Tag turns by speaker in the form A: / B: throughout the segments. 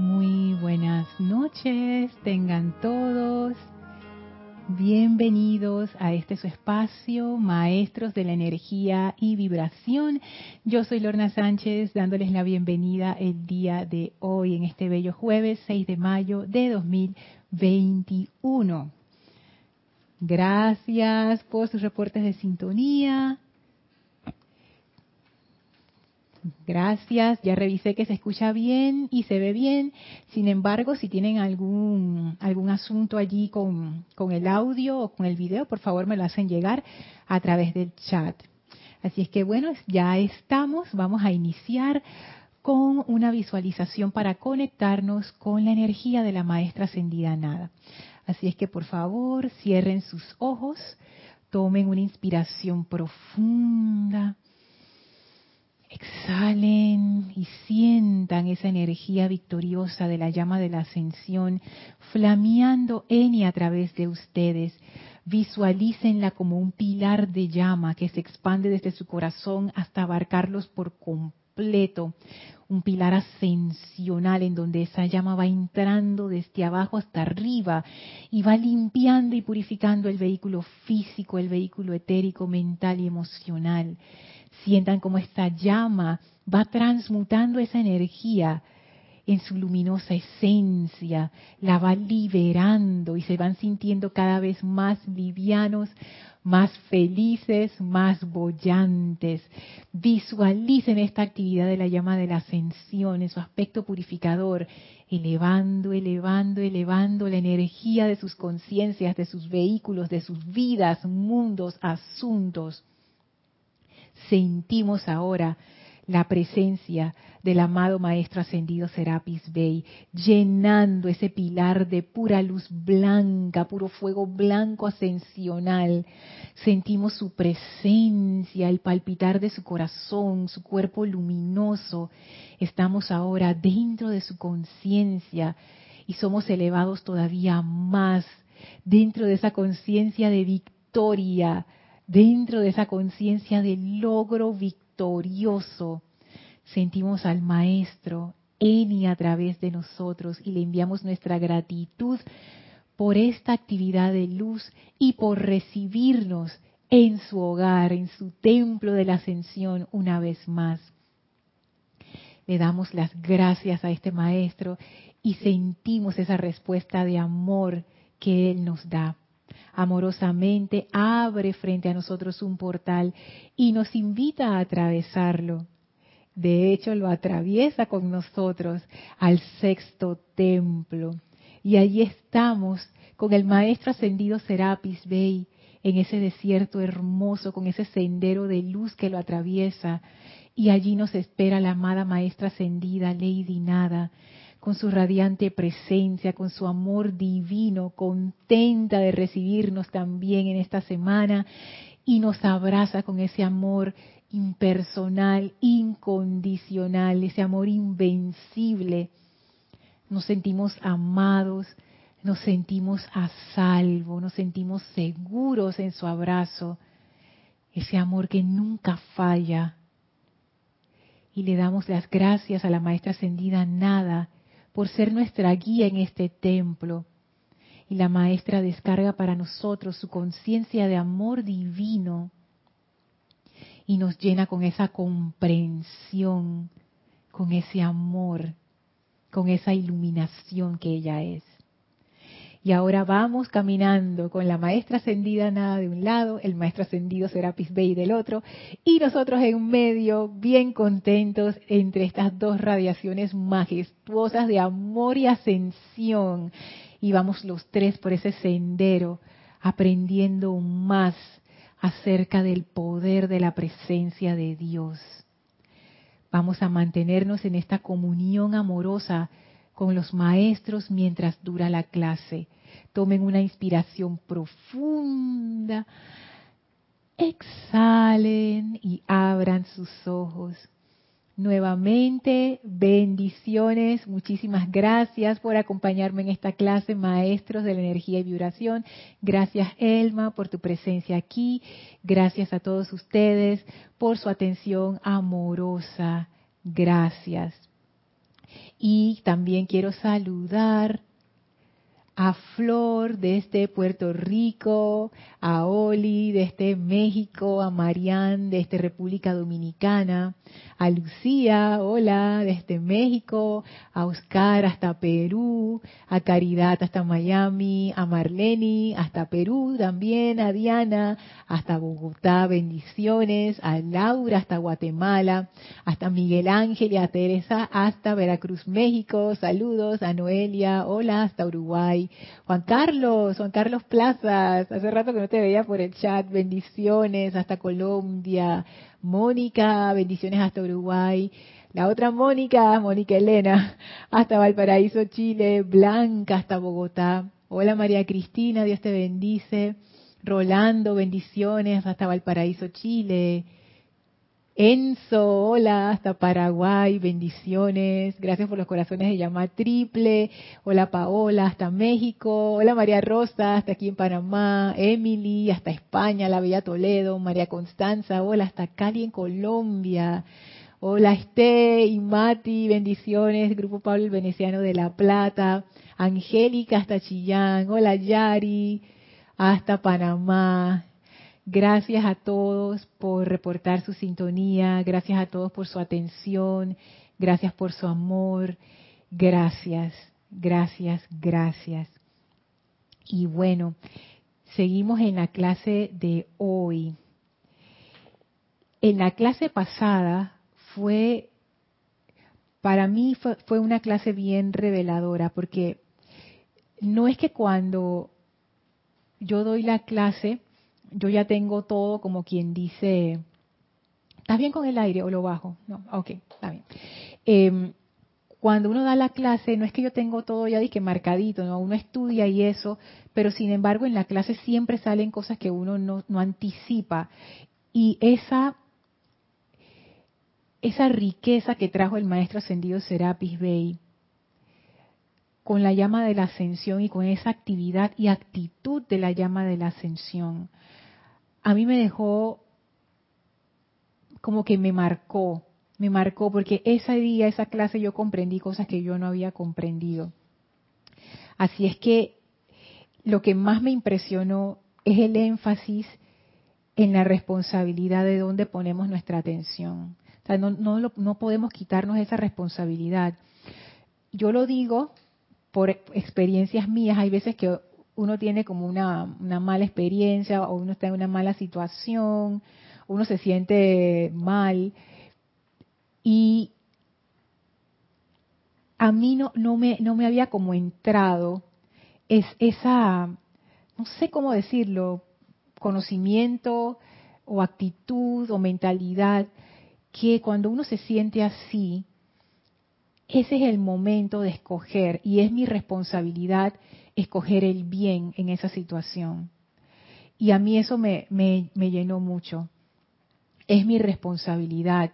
A: Muy buenas noches, tengan todos. Bienvenidos a este su espacio, Maestros de la Energía y Vibración. Yo soy Lorna Sánchez, dándoles la bienvenida el día de hoy, en este bello jueves 6 de mayo de 2021. Gracias por sus reportes de sintonía. Gracias, ya revisé que se escucha bien y se ve bien. Sin embargo, si tienen algún, algún asunto allí con, con el audio o con el video, por favor me lo hacen llegar a través del chat. Así es que bueno, ya estamos, vamos a iniciar con una visualización para conectarnos con la energía de la maestra ascendida nada. Así es que por favor cierren sus ojos, tomen una inspiración profunda Exhalen y sientan esa energía victoriosa de la llama de la ascensión flameando en y a través de ustedes. Visualícenla como un pilar de llama que se expande desde su corazón hasta abarcarlos por completo. Un pilar ascensional en donde esa llama va entrando desde abajo hasta arriba y va limpiando y purificando el vehículo físico, el vehículo etérico, mental y emocional Sientan como esta llama va transmutando esa energía en su luminosa esencia, la va liberando y se van sintiendo cada vez más livianos, más felices, más bollantes. Visualicen esta actividad de la llama de la ascensión en su aspecto purificador, elevando, elevando, elevando la energía de sus conciencias, de sus vehículos, de sus vidas, mundos, asuntos sentimos ahora la presencia del amado Maestro Ascendido Serapis Bey, llenando ese pilar de pura luz blanca, puro fuego blanco ascensional. Sentimos su presencia, el palpitar de su corazón, su cuerpo luminoso. Estamos ahora dentro de su conciencia y somos elevados todavía más dentro de esa conciencia de victoria, dentro de esa conciencia de logro victorioso, sentimos al Maestro en y a través de nosotros y le enviamos nuestra gratitud por esta actividad de luz y por recibirnos en su hogar, en su templo de la ascensión una vez más. Le damos las gracias a este Maestro y sentimos esa respuesta de amor que Él nos da amorosamente abre frente a nosotros un portal y nos invita a atravesarlo. De hecho, lo atraviesa con nosotros al sexto templo. Y allí estamos con el Maestro Ascendido Serapis Bey en ese desierto hermoso, con ese sendero de luz que lo atraviesa. Y allí nos espera la amada Maestra Ascendida, Lady Nada, con su radiante presencia, con su amor divino, contenta de recibirnos también en esta semana y nos abraza con ese amor impersonal, incondicional, ese amor invencible. Nos sentimos amados, nos sentimos a salvo, nos sentimos seguros en su abrazo, ese amor que nunca falla. Y le damos las gracias a la Maestra Ascendida Nada, por ser nuestra guía en este templo. Y la maestra descarga para nosotros su conciencia de amor divino y nos llena con esa comprensión, con ese amor, con esa iluminación que ella es. Y ahora vamos caminando con la maestra ascendida nada de un lado, el maestro ascendido Serapis Bey del otro, y nosotros en medio, bien contentos entre estas dos radiaciones majestuosas de amor y ascensión. Y vamos los tres por ese sendero, aprendiendo más acerca del poder de la presencia de Dios. Vamos a mantenernos en esta comunión amorosa con los maestros mientras dura la clase. Tomen una inspiración profunda, exhalen y abran sus ojos. Nuevamente, bendiciones, muchísimas gracias por acompañarme en esta clase, maestros de la energía y vibración. Gracias, Elma, por tu presencia aquí. Gracias a todos ustedes por su atención amorosa. Gracias. Y también quiero saludar a Flor desde Puerto Rico, a Oli desde México, a Marianne desde República Dominicana, a Lucía, hola, desde México, a Oscar hasta Perú, a Caridad hasta Miami, a Marleni hasta Perú también, a Diana hasta Bogotá, bendiciones, a Laura hasta Guatemala, hasta Miguel Ángel y a Teresa hasta Veracruz, México, saludos, a Noelia, hola, hasta Uruguay, Juan Carlos, Juan Carlos Plazas, hace rato que no te veía por el chat, bendiciones hasta Colombia, Mónica, bendiciones hasta Uruguay, la otra Mónica, Mónica Elena, hasta Valparaíso, Chile, Blanca hasta Bogotá, hola María Cristina, Dios te bendice, Rolando, bendiciones hasta Valparaíso, Chile, Enzo, hola, hasta Paraguay, bendiciones. Gracias por los corazones de llama triple. Hola Paola, hasta México. Hola María Rosa, hasta aquí en Panamá. Emily, hasta España, la Bella Toledo. María Constanza, hola, hasta Cali en Colombia. Hola Esté y Mati, bendiciones. Grupo Pablo el Veneciano de La Plata. Angélica, hasta Chillán. Hola Yari, hasta Panamá. Gracias a todos por reportar su sintonía, gracias a todos por su atención, gracias por su amor, gracias, gracias, gracias. Y bueno, seguimos en la clase de hoy. En la clase pasada fue, para mí fue, una clase bien reveladora, porque no es que cuando yo doy la clase, yo ya tengo todo como quien dice, ¿estás bien con el aire o lo bajo? No, ok, está bien. Em, cuando uno da la clase, no es que yo tengo todo ya que marcadito, ¿no? uno estudia y eso, pero sin embargo en la clase siempre salen cosas que uno no, no anticipa. Y esa, esa riqueza que trajo el maestro ascendido Serapis Bey, con la llama de la ascensión y con esa actividad y actitud de la llama de la ascensión, a mí me dejó como que me marcó, me marcó porque ese día, esa clase yo comprendí cosas que yo no había comprendido. Así es que lo que más me impresionó es el énfasis en la responsabilidad de dónde ponemos nuestra atención. O sea, no, no, no podemos quitarnos esa responsabilidad. Yo lo digo por experiencias mías, hay veces que uno tiene como una, mala experiencia o uno está en una mala situación, uno se siente mal. Y a mí no, no, me, no me había como entrado es esa, no sé cómo decirlo, conocimiento o actitud o mentalidad que cuando uno se siente así, ese es el momento de escoger y es mi responsabilidad escoger el bien en esa situación. Y a mí eso me, me, llenó mucho. Es mi responsabilidad.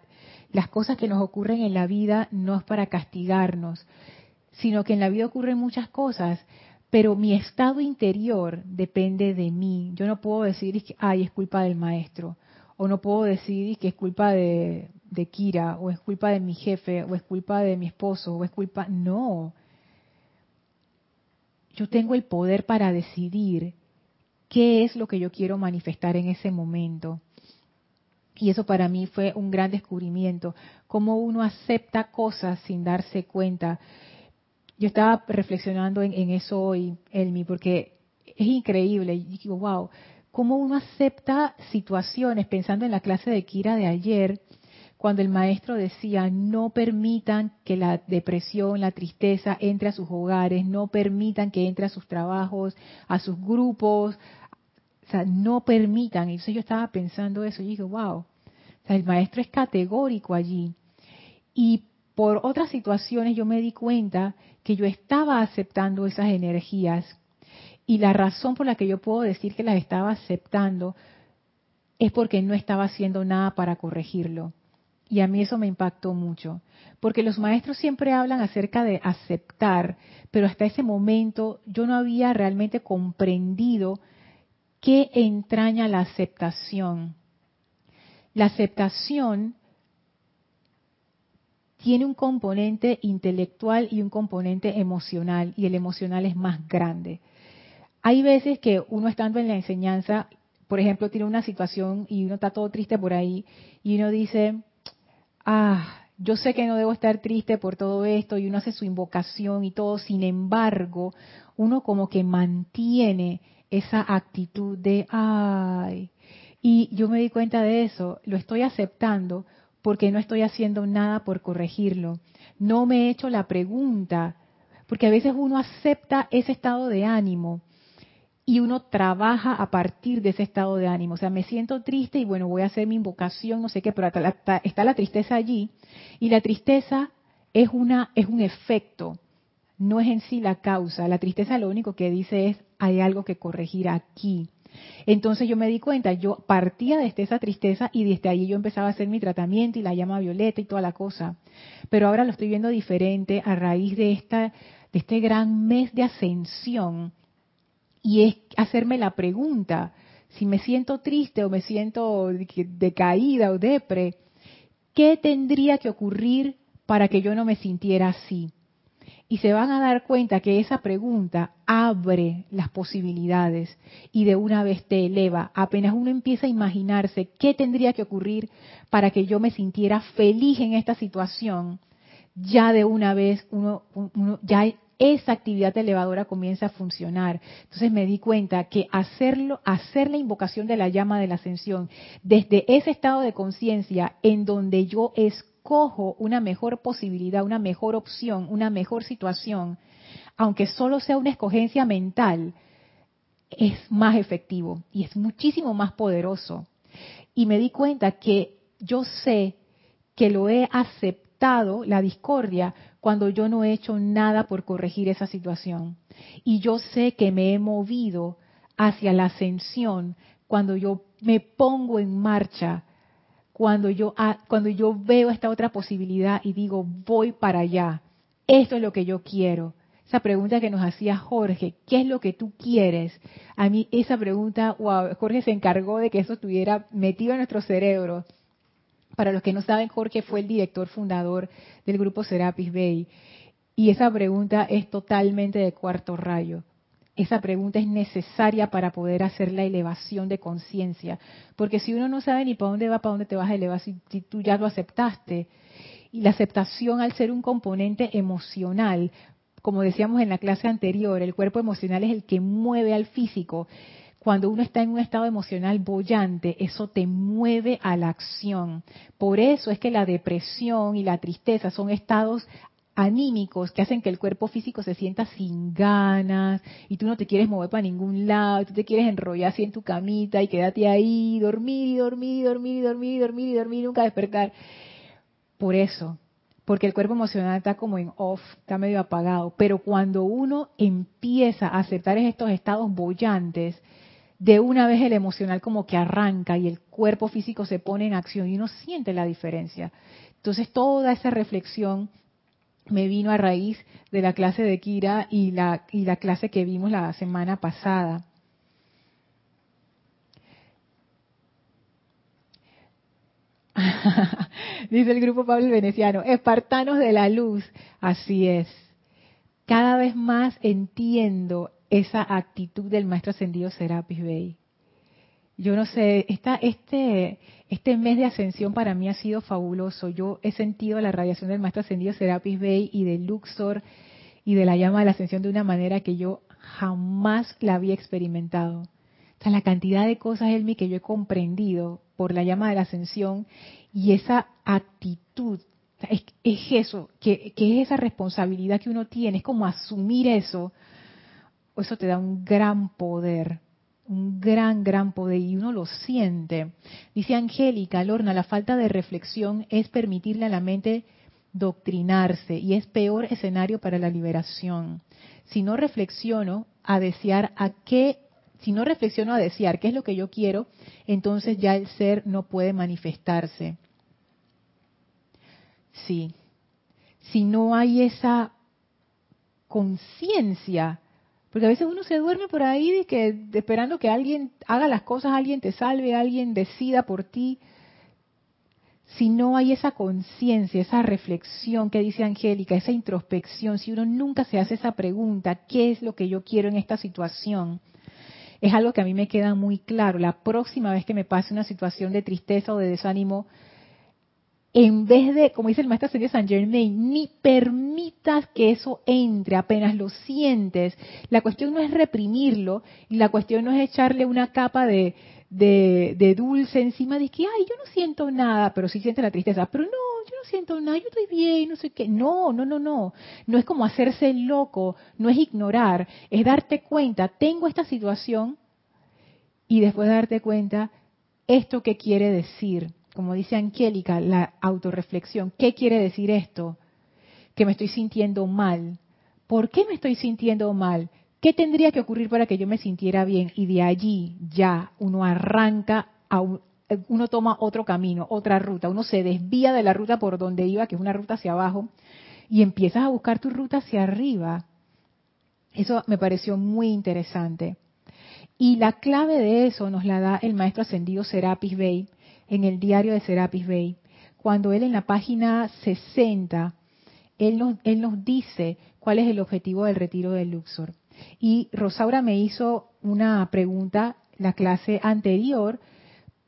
A: Las cosas que nos ocurren en la vida no es para castigarnos, sino que en la vida ocurren muchas cosas, pero mi estado interior depende de mí. Yo no puedo decir que, ay, es culpa del maestro, o no puedo decir que es culpa de, de Kira, o es culpa de mi jefe, o es culpa de mi esposo, o es culpa... No, yo tengo el poder para decidir qué es lo que yo quiero manifestar en ese momento. Y eso para mí fue un gran descubrimiento, cómo uno acepta cosas sin darse cuenta. Yo estaba reflexionando en, eso hoy, Elmi, porque es increíble. Y digo, wow, cómo uno acepta situaciones, pensando en la clase de Kira de ayer, cuando el maestro decía, no permitan que la depresión, la tristeza entre a sus hogares, no permitan que entre a sus trabajos, a sus grupos, o sea, no permitan. Entonces yo estaba pensando eso y dije, wow, o sea, el maestro es categórico allí. Y por otras situaciones yo me di cuenta que yo estaba aceptando esas energías y la razón por la que yo puedo decir que las estaba aceptando es porque no estaba haciendo nada para corregirlo. Y a mí eso me impactó mucho, porque los maestros siempre hablan acerca de aceptar, pero hasta ese momento yo no había realmente comprendido qué entraña la aceptación. La aceptación tiene un componente intelectual y un componente emocional, y el emocional es más grande. Hay veces que uno estando en la enseñanza, por ejemplo, tiene una situación y uno está todo triste por ahí, y uno dice, ah, yo sé que no debo estar triste por todo esto, y uno hace su invocación y todo, sin embargo, uno como que mantiene esa actitud de, ay, y yo me di cuenta de eso, lo estoy aceptando porque no estoy haciendo nada por corregirlo. No me he hecho la pregunta, porque a veces uno acepta ese estado de ánimo y uno trabaja a partir de ese estado de ánimo. O sea, me siento triste y bueno, voy a hacer mi invocación, no sé qué, pero está la tristeza allí y la tristeza es una es un efecto, no es en sí la causa. La tristeza lo único que dice es hay algo que corregir aquí. Entonces yo me di cuenta, yo partía desde esa tristeza y desde ahí yo empezaba a hacer mi tratamiento y la llama violeta y toda la cosa. Pero ahora lo estoy viendo diferente a raíz de esta de este gran mes de ascensión y es hacerme la pregunta, si me siento triste o me siento decaída o depre, ¿qué tendría que ocurrir para que yo no me sintiera así? y se van a dar cuenta que esa pregunta abre las posibilidades y de una vez te eleva. Apenas uno empieza a imaginarse qué tendría que ocurrir para que yo me sintiera feliz en esta situación, ya de una vez uno, ya esa actividad elevadora comienza a funcionar. Entonces me di cuenta que hacerlo, hacer la invocación de la llama de la ascensión desde ese estado de conciencia en donde yo escucho cojo una mejor posibilidad, una mejor opción, una mejor situación, aunque solo sea una escogencia mental, es más efectivo y es muchísimo más poderoso. Y me di cuenta que yo sé que lo he aceptado, la discordia, cuando yo no he hecho nada por corregir esa situación. Y yo sé que me he movido hacia la ascensión cuando yo me pongo en marcha cuando yo, ah, cuando yo veo esta otra posibilidad y digo, voy para allá, esto es lo que yo quiero. Esa pregunta que nos hacía Jorge, ¿qué es lo que tú quieres? A mí esa pregunta, wow, Jorge se encargó de que eso estuviera metido en nuestro cerebro. Para los que no saben, Jorge fue el director fundador del grupo Serapis Bay. Y esa pregunta es totalmente de cuarto rayo esa pregunta es necesaria para poder hacer la elevación de conciencia. Porque si uno no sabe ni para dónde va, para dónde te vas a elevar, si, tú ya lo aceptaste. Y la aceptación al ser un componente emocional, como decíamos en la clase anterior, el cuerpo emocional es el que mueve al físico. Cuando uno está en un estado emocional bollante, eso te mueve a la acción. Por eso es que la depresión y la tristeza son estados anímicos que hacen que el cuerpo físico se sienta sin ganas y tú no te quieres mover para ningún lado, tú te quieres enrollar así en tu camita y quédate ahí, dormir y dormir y dormir y dormir y dormir y dormir y nunca despertar. Por eso, porque el cuerpo emocional está como en off, está medio apagado, pero cuando uno empieza a aceptar estos estados bollantes, de una vez el emocional como que arranca y el cuerpo físico se pone en acción y uno siente la diferencia. Entonces toda esa reflexión me vino a raíz de la clase de Kira y la, y la clase que vimos la semana pasada. Dice el grupo Pablo Veneciano, espartanos de la luz. Así es. Cada vez más entiendo esa actitud del maestro ascendido Serapis Bey. Yo no sé, esta, este, este mes de ascensión para mí ha sido fabuloso. Yo he sentido la radiación del Maestro Ascendido Serapis Bey y de Luxor y de la llama de la ascensión de una manera que yo jamás la había experimentado. O sea, la cantidad de cosas, Elmi, que yo he comprendido por la llama de la ascensión y esa actitud, es, es eso, que, que es esa responsabilidad que uno tiene, es como asumir eso, eso te da un gran poder un gran, gran poder y uno lo siente. Dice Angélica, Lorna, la falta de reflexión es permitirle a la mente doctrinarse y es peor escenario para la liberación. Si no reflexiono a desear a qué, si no reflexiono a desear qué es lo que yo quiero, entonces ya el ser no puede manifestarse. Sí. Si no hay esa conciencia porque a veces uno se duerme por ahí que, esperando que alguien haga las cosas, alguien te salve, alguien decida por ti. si no hay esa conciencia, esa reflexión que dice Angélica, esa introspección, si uno nunca se hace esa pregunta, ¿qué es lo que yo quiero en esta situación? Es algo que a mí me queda muy claro. La próxima vez que me pase una situación de tristeza o de desánimo, en vez de, como dice el maestro Ascendido San Germain, ni permitas que eso entre apenas lo sientes. La cuestión no es reprimirlo, y la cuestión no es echarle una capa de, de, dulce encima de que, ay, yo no siento nada, pero sí siente la tristeza. Pero no, yo no siento nada, yo estoy bien, no sé qué. No, no, no, no. No es como hacerse loco, no es ignorar, es darte cuenta, tengo esta situación y después darte cuenta, esto qué quiere decir. Como dice Angélica, la autorreflexión. ¿Qué quiere decir esto? Que me estoy sintiendo mal. ¿Por qué me estoy sintiendo mal? ¿Qué tendría que ocurrir para que yo me sintiera bien? Y de allí ya uno arranca, a uno toma otro camino, otra ruta, uno se desvía de la ruta por donde iba, que es una ruta hacia abajo, y empiezas a buscar tu ruta hacia arriba. Eso me pareció muy interesante. Y la clave de eso nos la da el maestro ascendido Serapis Bey en el diario de Serapis Bey, cuando él en la página 60, él nos, él nos dice cuál es el objetivo del retiro de Luxor. Y Rosaura me hizo una pregunta la clase anterior,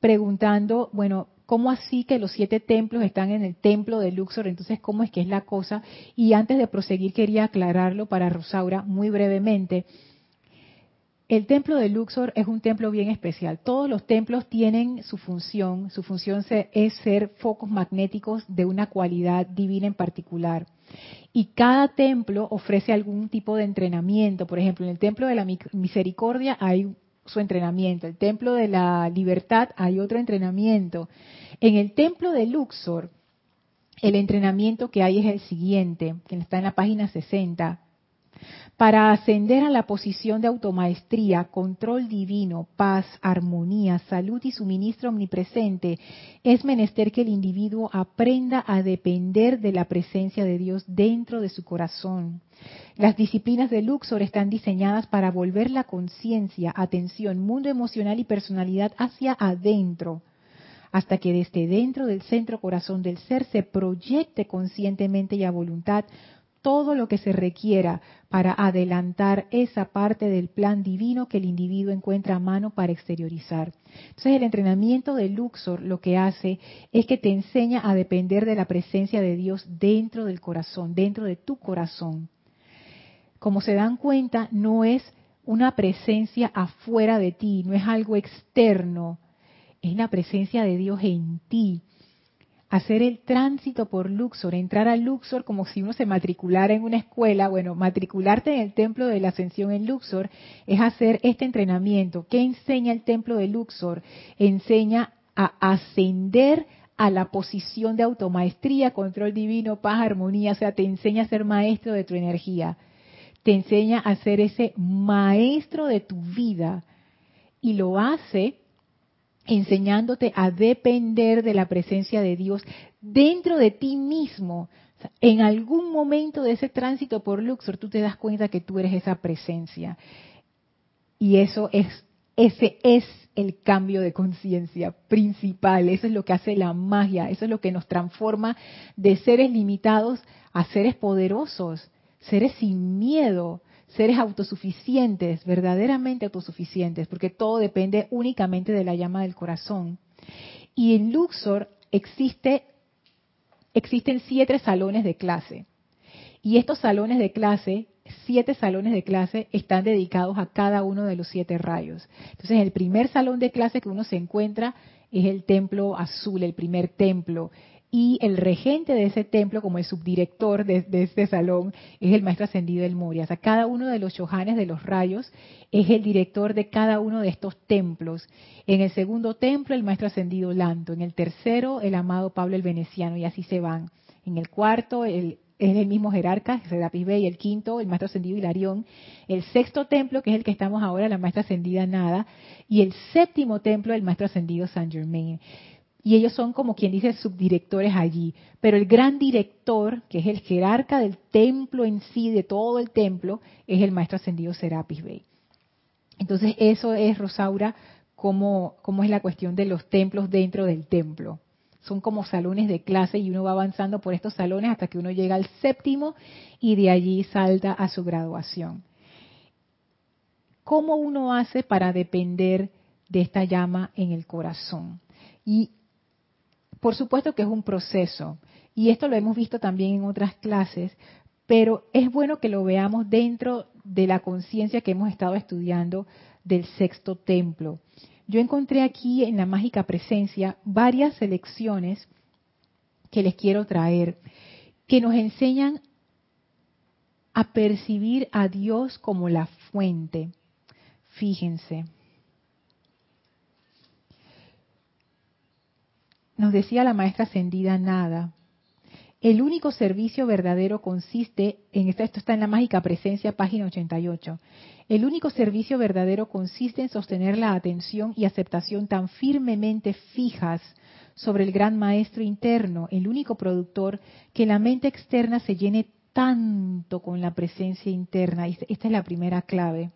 A: preguntando, bueno, ¿cómo así que los siete templos están en el templo de Luxor? Entonces, ¿cómo es que es la cosa? Y antes de proseguir, quería aclararlo para Rosaura muy brevemente. El templo de Luxor es un templo bien especial. Todos los templos tienen su función. Su función es ser focos magnéticos de una cualidad divina en particular y cada templo ofrece algún tipo de entrenamiento. Por ejemplo, en el templo de la misericordia hay su entrenamiento, el templo de la libertad hay otro entrenamiento. En el templo de Luxor, el entrenamiento que hay es el siguiente, que está en la página 60. Para ascender a la posición de automaestría, control divino, paz, armonía, salud y suministro omnipresente, es menester que el individuo aprenda a depender de la presencia de Dios dentro de su corazón. Las disciplinas de Luxor están diseñadas para volver la conciencia, atención, mundo emocional y personalidad hacia adentro hasta que desde dentro del centro corazón del ser se proyecte conscientemente y a voluntad todo lo que se requiera para adelantar esa parte del plan divino que el individuo encuentra a mano para exteriorizar. Entonces el entrenamiento de Luxor lo que hace es que te enseña a depender de la presencia de Dios dentro del corazón, dentro de tu corazón. Como se dan cuenta, no es una presencia afuera de ti, no es algo externo, es la presencia de Dios en ti hacer el tránsito por Luxor, entrar a Luxor como si uno se matriculara en una escuela, bueno, matricularte en el templo de la ascensión en Luxor es hacer este entrenamiento. ¿Qué enseña el templo de Luxor? Enseña a ascender a la posición de automaestría, control divino, paz, armonía, o sea, te enseña a ser maestro de tu energía, te enseña a ser ese maestro de tu vida y lo hace enseñándote a depender de la presencia de Dios dentro de ti mismo. En algún momento de ese tránsito por Luxor, tú te das cuenta que tú eres esa presencia. Y eso es, ese es el cambio de conciencia principal. Eso es lo que hace la magia. Eso es lo que nos transforma de seres limitados a seres poderosos, seres sin miedo, seres autosuficientes, verdaderamente autosuficientes, porque todo depende únicamente de la llama del corazón. Y en Luxor existe, existen siete salones de clase. Y estos salones de clase, siete salones de clase, están dedicados a cada uno de los siete rayos. Entonces, el primer salón de clase que uno se encuentra es el templo azul, el primer templo y el regente de ese templo, como el subdirector de, este salón, es el maestro ascendido del Moria. O sea, cada uno de los chohanes de los rayos es el director de cada uno de estos templos. En el segundo templo, el maestro ascendido Lanto. En el tercero, el amado Pablo el Veneciano, y así se van. En el cuarto, el, es el mismo jerarca, Serapis Bey, el quinto, el maestro ascendido Hilarión, el sexto templo, que es el que estamos ahora, la maestra ascendida Nada, y el séptimo templo, el maestro ascendido Saint Germain y ellos son como quien dice subdirectores allí. Pero el gran director, que es el jerarca del templo en sí, de todo el templo, es el maestro ascendido Serapis Bey. Entonces eso es, Rosaura, cómo, es la cuestión de los templos dentro del templo. son como salones de clase y uno va avanzando por estos salones hasta que uno llega al séptimo y de allí salta a su graduación. ¿Cómo uno hace para depender de esta llama en el corazón? Y por supuesto que es un proceso, y esto lo hemos visto también en otras clases, pero es bueno que lo veamos dentro de la conciencia que hemos estado estudiando del sexto templo. Yo encontré aquí en la mágica presencia varias selecciones que les quiero traer, que nos enseñan a percibir a Dios como la fuente. Fíjense. Nos decía la maestra ascendida nada. El único servicio verdadero consiste en esto, está en la mágica presencia, página 88. El único servicio verdadero consiste en sostener la atención y aceptación tan firmemente fijas sobre el gran maestro interno, el único productor, que la mente externa se llene tanto con la presencia interna. Esta es la primera clave.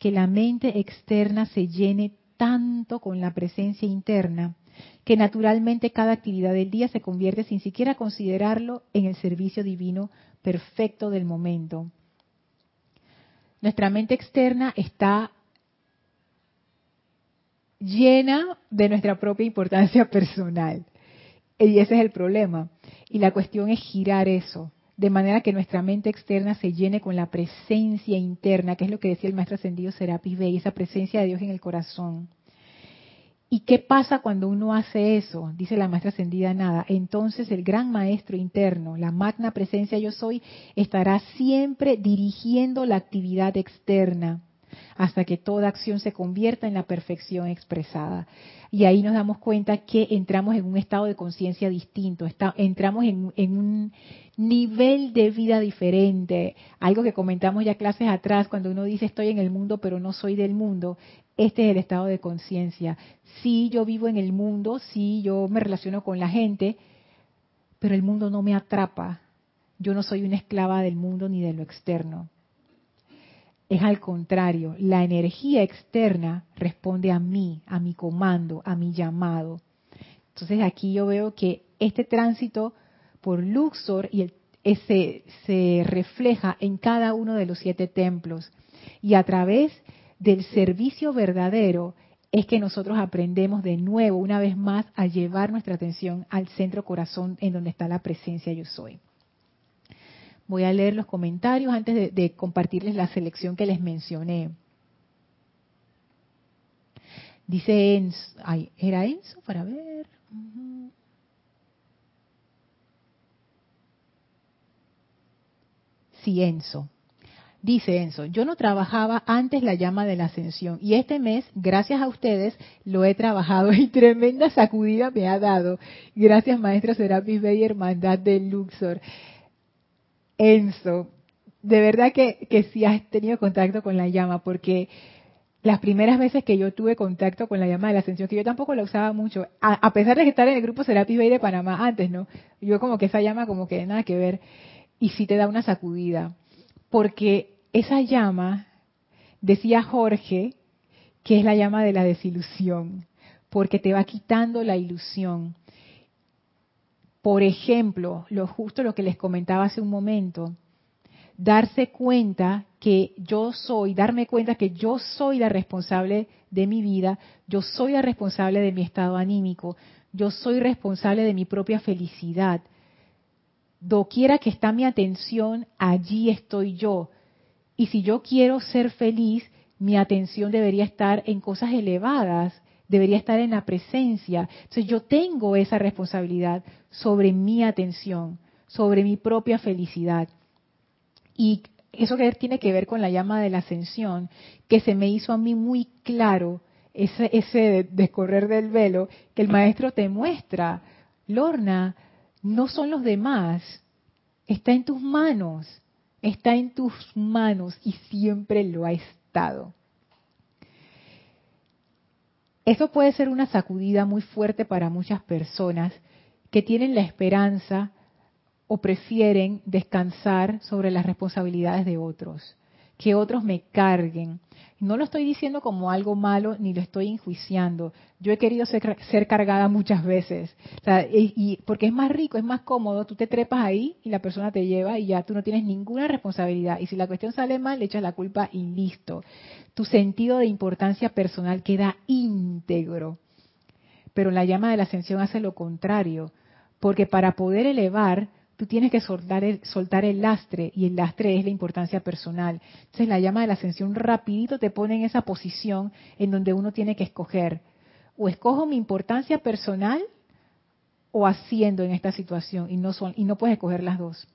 A: Que la mente externa se llene tanto con la presencia interna que naturalmente cada actividad del día se convierte sin siquiera considerarlo en el servicio divino perfecto del momento. Nuestra mente externa está llena de nuestra propia importancia personal. Y ese es el problema. Y la cuestión es girar eso, de manera que nuestra mente externa se llene con la presencia interna, que es lo que decía el maestro ascendido Serapis Bey, esa presencia de Dios en el corazón. ¿Y qué pasa cuando uno hace eso? Dice la maestra ascendida nada. Entonces el gran maestro interno, la magna presencia yo soy, estará siempre dirigiendo la actividad externa hasta que toda acción se convierta en la perfección expresada. Y ahí nos damos cuenta que entramos en un estado de conciencia distinto, entramos en, en, un nivel de vida diferente. Algo que comentamos ya clases atrás, cuando uno dice estoy en el mundo pero no soy del mundo, este es el estado de conciencia. Sí, yo vivo en el mundo, sí, yo me relaciono con la gente, pero el mundo no me atrapa. Yo no soy una esclava del mundo ni de lo externo. Es al contrario, la energía externa responde a mí, a mi comando, a mi llamado. Entonces aquí yo veo que este tránsito por Luxor y el, ese, se refleja en cada uno de los siete templos. Y a través del servicio verdadero es que nosotros aprendemos de nuevo, una vez más, a llevar nuestra atención al centro corazón en donde está la presencia yo soy. Voy a leer los comentarios antes de, compartirles la selección que les mencioné. Dice Enzo, ay, ¿era Enzo? Para ver. Sí, Enzo. Dice Enzo, yo no trabajaba antes la llama de la ascensión y este mes, gracias a ustedes, lo he trabajado y tremenda sacudida me ha dado. Gracias maestra Serapis Bey, Hermandad de Luxor. Enzo, de verdad que, que sí has tenido contacto con la llama porque las primeras veces que yo tuve contacto con la llama de la ascensión, que yo tampoco la usaba mucho, a, pesar de estar en el grupo Serapis Bey de Panamá antes, ¿no? Yo como que esa llama como que nada que ver y sí te da una sacudida porque esa llama, decía Jorge, que es la llama de la desilusión, porque te va quitando la ilusión. Por ejemplo, lo justo lo que les comentaba hace un momento, darse cuenta que yo soy, darme cuenta que yo soy la responsable de mi vida, yo soy la responsable de mi estado anímico, yo soy responsable de mi propia felicidad, doquiera que está mi atención, allí estoy yo. Y si yo quiero ser feliz, mi atención debería estar en cosas elevadas, debería estar en la presencia. Entonces yo tengo esa responsabilidad sobre mi atención, sobre mi propia felicidad. Y eso que tiene que ver con la llama de la ascensión, que se me hizo a mí muy claro ese, ese descorrer del velo, que el maestro te muestra. Lorna, no son los demás, está en tus manos, está en tus manos y siempre lo ha estado. Eso puede ser una sacudida muy fuerte para muchas personas que tienen la esperanza o prefieren descansar sobre las responsabilidades de otros, que otros me carguen. No lo estoy diciendo como algo malo ni lo estoy enjuiciando. Yo he querido ser, cargada muchas veces. y, porque es más rico, es más cómodo. Tú te trepas ahí y la persona te lleva y ya tú no tienes ninguna responsabilidad. Y si la cuestión sale mal, le echas la culpa y listo. Tu sentido de importancia personal queda íntegro. Pero la llama de la ascensión hace lo contrario. Porque para poder elevar, tú tienes que soltar el, soltar el lastre y el lastre es la importancia personal. Entonces la llama de la ascensión rapidito te pone en esa posición en donde uno tiene que escoger o escojo mi importancia personal o haciendo en esta situación y no son y no puedes escoger las dos.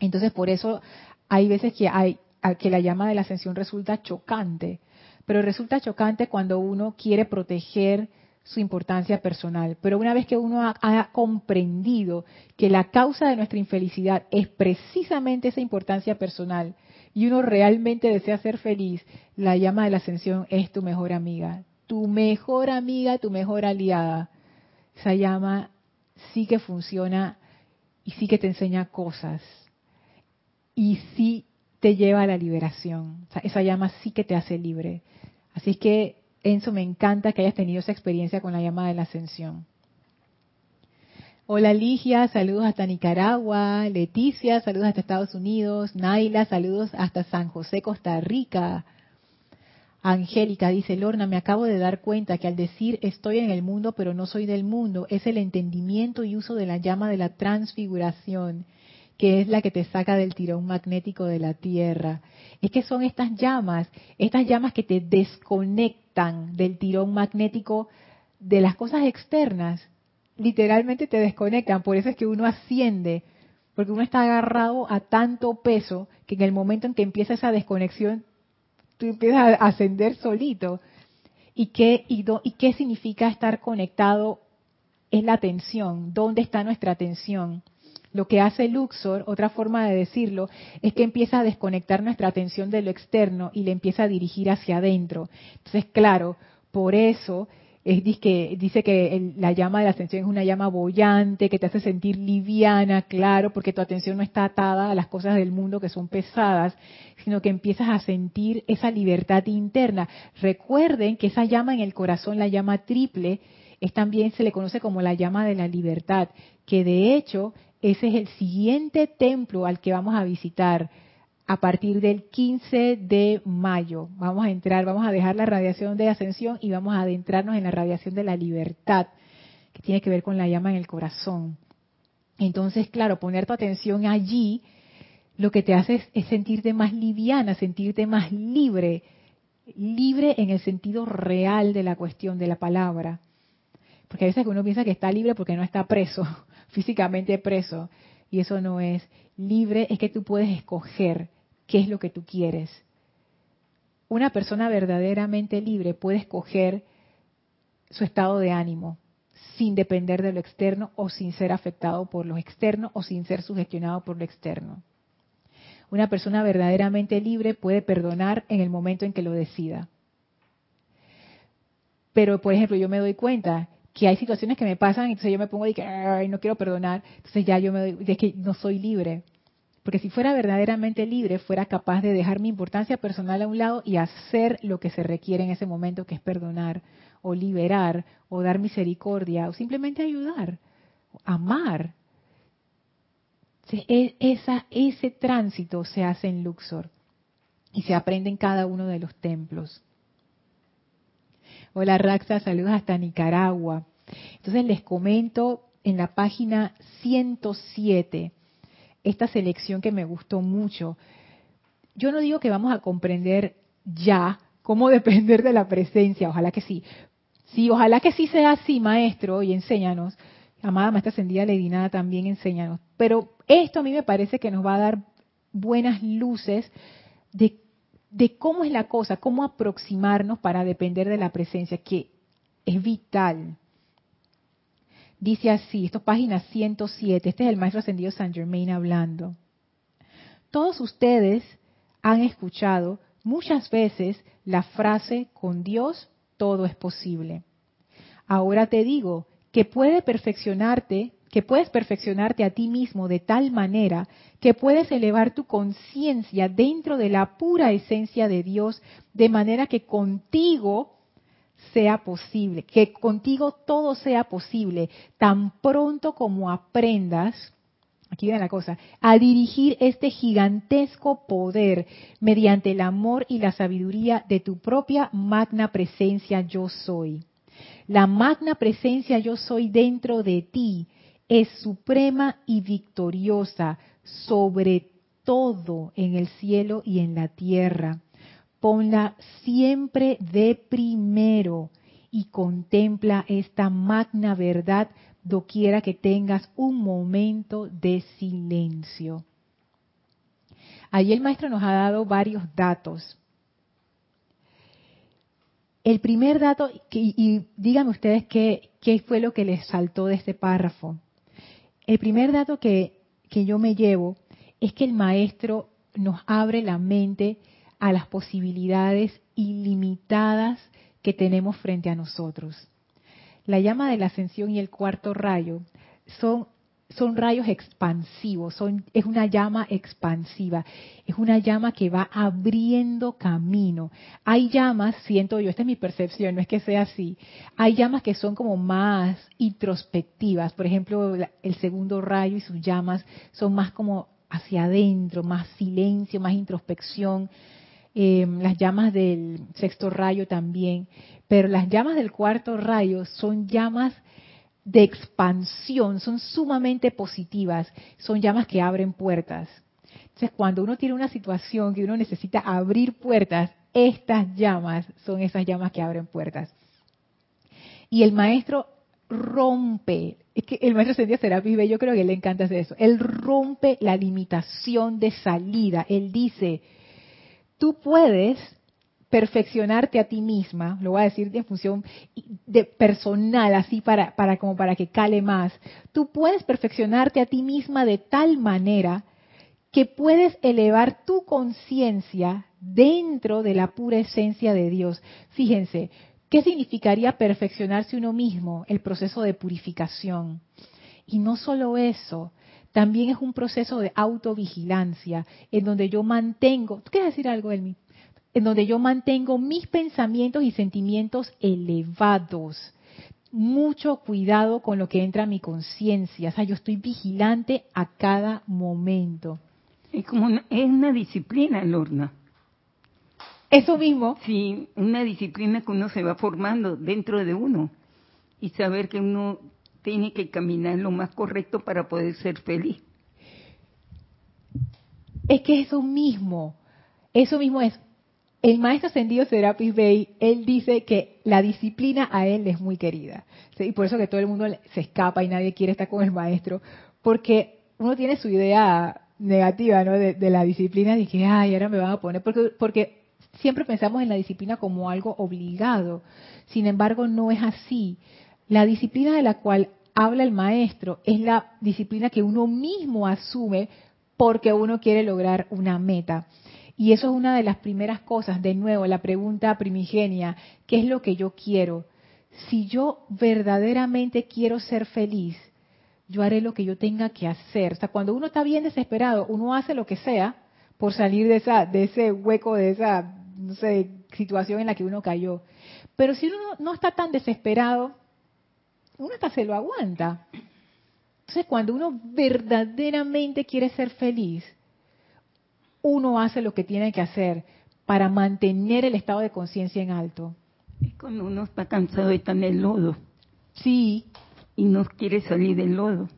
A: Entonces por eso hay veces que hay que la llama de la ascensión resulta chocante, pero resulta chocante cuando uno quiere proteger su importancia personal. Pero una vez que uno ha, comprendido que la causa de nuestra infelicidad es precisamente esa importancia personal y uno realmente desea ser feliz, la llama de la ascensión es tu mejor amiga, tu mejor amiga, tu mejor aliada. Esa llama sí que funciona y sí que te enseña cosas y sí te lleva a la liberación. esa llama sí que te hace libre. Así que Enzo, me encanta que hayas tenido esa experiencia con la llamada de la ascensión. Hola Ligia, saludos hasta Nicaragua. Leticia, saludos hasta Estados Unidos. Naila, saludos hasta San José, Costa Rica. Angélica dice, Lorna, me acabo de dar cuenta que al decir estoy en el mundo pero no soy del mundo, es el entendimiento y uso de la llama de la transfiguración que es la que te saca del tirón magnético de la Tierra. Es que son estas llamas, estas llamas que te desconectan del tirón magnético de las cosas externas. Literalmente te desconectan, por eso es que uno asciende, porque uno está agarrado a tanto peso que en el momento en que empieza esa desconexión, tú empiezas a ascender solito. ¿Y qué, y, y qué significa estar conectado? Es la atención. ¿Dónde está nuestra atención? Lo que hace Luxor, otra forma de decirlo, es que empieza a desconectar nuestra atención de lo externo y le empieza a dirigir hacia adentro. Entonces, claro, por eso es, que, dice que la llama de la ascensión es una llama bollante, que te hace sentir liviana, claro, porque tu atención no está atada a las cosas del mundo que son pesadas, sino que empiezas a sentir esa libertad interna. Recuerden que esa llama en el corazón, la llama triple, es también se le conoce como la llama de la libertad, que de hecho ese es el siguiente templo al que vamos a visitar a partir del 15 de mayo. Vamos a entrar, vamos a dejar la radiación de ascensión y vamos a adentrarnos en la radiación de la libertad, que tiene que ver con la llama en el corazón. Entonces, claro, poner tu atención allí lo que te hace es, sentirte más liviana, sentirte más libre, libre en el sentido real de la cuestión, de la palabra. Porque a veces uno piensa que está libre porque no está preso, físicamente preso. Y eso no es. Libre es que tú puedes escoger qué es lo que tú quieres. Una persona verdaderamente libre puede escoger su estado de ánimo sin depender de lo externo o sin ser afectado por lo externo o sin ser sugestionado por lo externo. Una persona verdaderamente libre puede perdonar en el momento en que lo decida. Pero, por ejemplo, yo me doy cuenta que hay situaciones que me pasan, y entonces yo me pongo y que no quiero perdonar, entonces ya yo me doy, es que no soy libre. Porque si fuera verdaderamente libre, fuera capaz de dejar mi importancia personal a un lado y hacer lo que se requiere en ese momento, que es perdonar, o liberar, o dar misericordia, o simplemente ayudar, amar. E, esa, ese tránsito se hace en Luxor y se aprende en cada uno de los templos. Hola Raxa, saludos hasta Nicaragua. Entonces les comento en la página 107 esta selección que me gustó mucho. Yo no digo que vamos a comprender ya cómo depender de la presencia, ojalá que sí. Sí, ojalá que sí sea así, maestro, y enséñanos. Amada Maestra Ascendida Ledinada, también enséñanos. Pero esto a mí me parece que nos va a dar buenas luces de de cómo es la cosa, cómo aproximarnos para depender de la presencia, que es vital. Dice así, esto es página 107, este es el maestro ascendido San Germain hablando. Todos ustedes han escuchado muchas veces la frase, con Dios todo es posible. Ahora te digo que puede perfeccionarte, que puedes perfeccionarte a ti mismo de tal manera que puedes elevar tu conciencia dentro de la pura esencia de Dios, de manera que contigo sea posible, que contigo todo sea posible, tan pronto como aprendas aquí viene la cosa, a dirigir este gigantesco poder mediante el amor y la sabiduría de tu propia magna presencia yo soy. La magna presencia yo soy dentro de ti es suprema y victoriosa sobre todo en el cielo y en la tierra. Ponla siempre de primero y contempla esta magna verdad doquiera que tengas un momento de silencio. Allí el maestro nos ha dado varios datos. El primer dato, y, díganme ustedes qué, qué, fue lo que les saltó de este párrafo. El primer dato que, que yo me llevo es que el maestro nos abre la mente a las posibilidades ilimitadas que tenemos frente a nosotros. La llama de la ascensión y el cuarto rayo son, son rayos expansivos, son, es una llama expansiva, es una llama que va abriendo camino. Hay llamas, siento yo, esta es mi percepción, no es que sea así, hay llamas que son como más introspectivas, por ejemplo, el segundo rayo y sus llamas son más como hacia adentro, más silencio, más introspección. Eh, las llamas del sexto rayo también. Pero las llamas del cuarto rayo son llamas de expansión, son sumamente positivas, son llamas que abren puertas. Entonces, cuando uno tiene una situación que uno necesita abrir puertas, estas llamas son esas llamas que abren puertas. Y el maestro rompe, es que el maestro Sendia Serapis yo creo que le encanta hacer eso, él rompe la limitación de salida, él dice, tú puedes perfeccionarte a ti misma, lo voy a decir de función de personal, así para, para como para que cale más. Tú puedes perfeccionarte a ti misma de tal manera que puedes elevar tu conciencia dentro de la pura esencia de Dios. Fíjense, ¿qué significaría perfeccionarse uno mismo? El proceso de purificación. Y no solo eso, también es un proceso de autovigilancia, en donde yo mantengo, ¿tú quieres decir algo, Elmi? En donde yo mantengo mis pensamientos y sentimientos elevados. Mucho cuidado con lo que entra a mi conciencia. O sea, yo estoy vigilante a cada momento.
B: Es como una, es una disciplina, Lorna.
A: Eso mismo.
B: Sí, una disciplina que uno se va formando dentro de uno. Y saber que uno tiene que caminar lo más correcto para poder ser feliz.
A: Es que eso mismo, eso mismo es, el maestro ascendido Serapis Bey, él dice que la disciplina a él es muy querida. Y por eso que todo el mundo se escapa y nadie quiere estar con el maestro, porque uno tiene su idea negativa de, la disciplina, de que, ay, ahora me van a poner, porque siempre pensamos en la disciplina como algo obligado. Sin embargo, no es así. La disciplina de la cual habla el maestro es la disciplina que uno mismo asume porque uno quiere lograr una meta. Y eso es una de las primeras cosas, de nuevo, la pregunta primigenia, ¿qué es lo que yo quiero? Si yo verdaderamente quiero ser feliz, yo haré lo que yo tenga que hacer. O sea, cuando uno está bien desesperado, uno hace lo que sea por salir de esa de ese hueco, de esa no sé, situación en la que uno cayó. Pero si uno no está tan desesperado, uno hasta se lo aguanta. Entonces, cuando uno verdaderamente quiere ser feliz, uno hace lo que tiene que hacer para mantener el estado de conciencia en alto.
B: Es cuando uno está cansado de estar en el lodo.
A: Sí.
B: Y no quiere salir del lodo.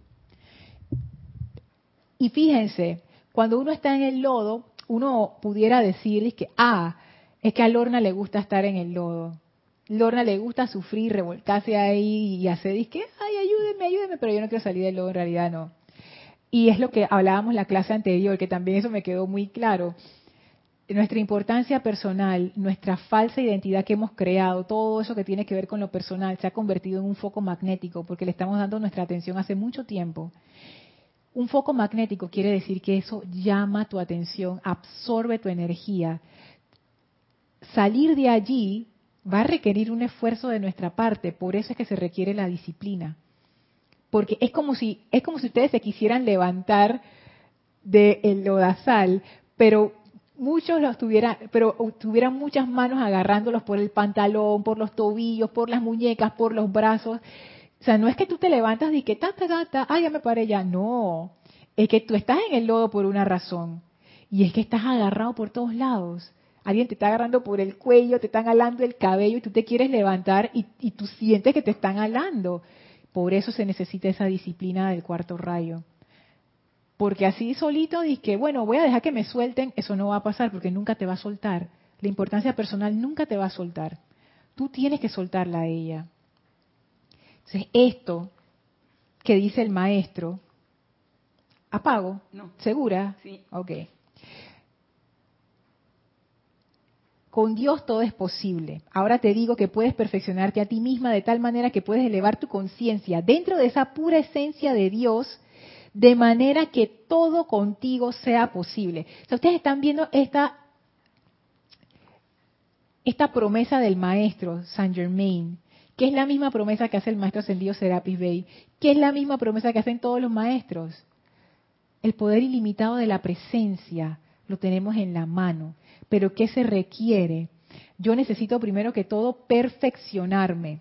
A: Y fíjense, cuando uno está en el lodo, uno pudiera decirles que, ah, es que a Lorna le gusta estar en el lodo. Lorna le gusta sufrir, revolcarse ahí y hacer, que, ay, ayúdeme, ayúdeme, pero yo no quiero salir del lodo, en realidad no. Y es lo que hablábamos la clase anterior, que también eso me quedó muy claro. Nuestra importancia personal, nuestra falsa identidad que hemos creado, todo eso que tiene que ver con lo personal, se ha convertido en un foco magnético porque le estamos dando nuestra atención hace mucho tiempo. Un foco magnético quiere decir que eso llama tu atención, absorbe tu energía. Salir de allí va a requerir un esfuerzo de nuestra parte, por eso es que se requiere la disciplina porque es como si es como si ustedes se quisieran levantar del el lodazal, pero muchos los tuvieran, pero tuvieran muchas manos agarrándolos por el pantalón, por los tobillos, por las muñecas, por los brazos. O sea, no es que tú te levantas y que ta ta ta, ta ah, ya me ya, no. Es que tú estás en el lodo por una razón. Y es que estás agarrado por todos lados. Alguien te está agarrando por el cuello, te están alando el cabello y tú te quieres levantar y, y tú sientes que te están alando. Por eso se necesita esa disciplina del cuarto rayo. Porque así solito que, bueno, voy a dejar que me suelten, eso no va a pasar porque nunca te va a soltar. La importancia personal nunca te va a soltar. Tú tienes que soltarla a ella. Entonces, esto que dice el maestro, ¿apago?
B: No.
A: ¿Segura?
B: Sí.
A: Ok. Con Dios todo es posible. Ahora te digo que puedes perfeccionarte a ti misma de tal manera que puedes elevar tu conciencia dentro de esa pura esencia de Dios, de manera que todo contigo sea posible. O sea, ustedes están viendo esta, esta promesa del maestro Saint Germain, que es la misma promesa que hace el maestro ascendido Serapis Bey, que es la misma promesa que hacen todos los maestros. El poder ilimitado de la presencia lo tenemos en la mano. Pero ¿qué se requiere? Yo necesito primero que todo perfeccionarme.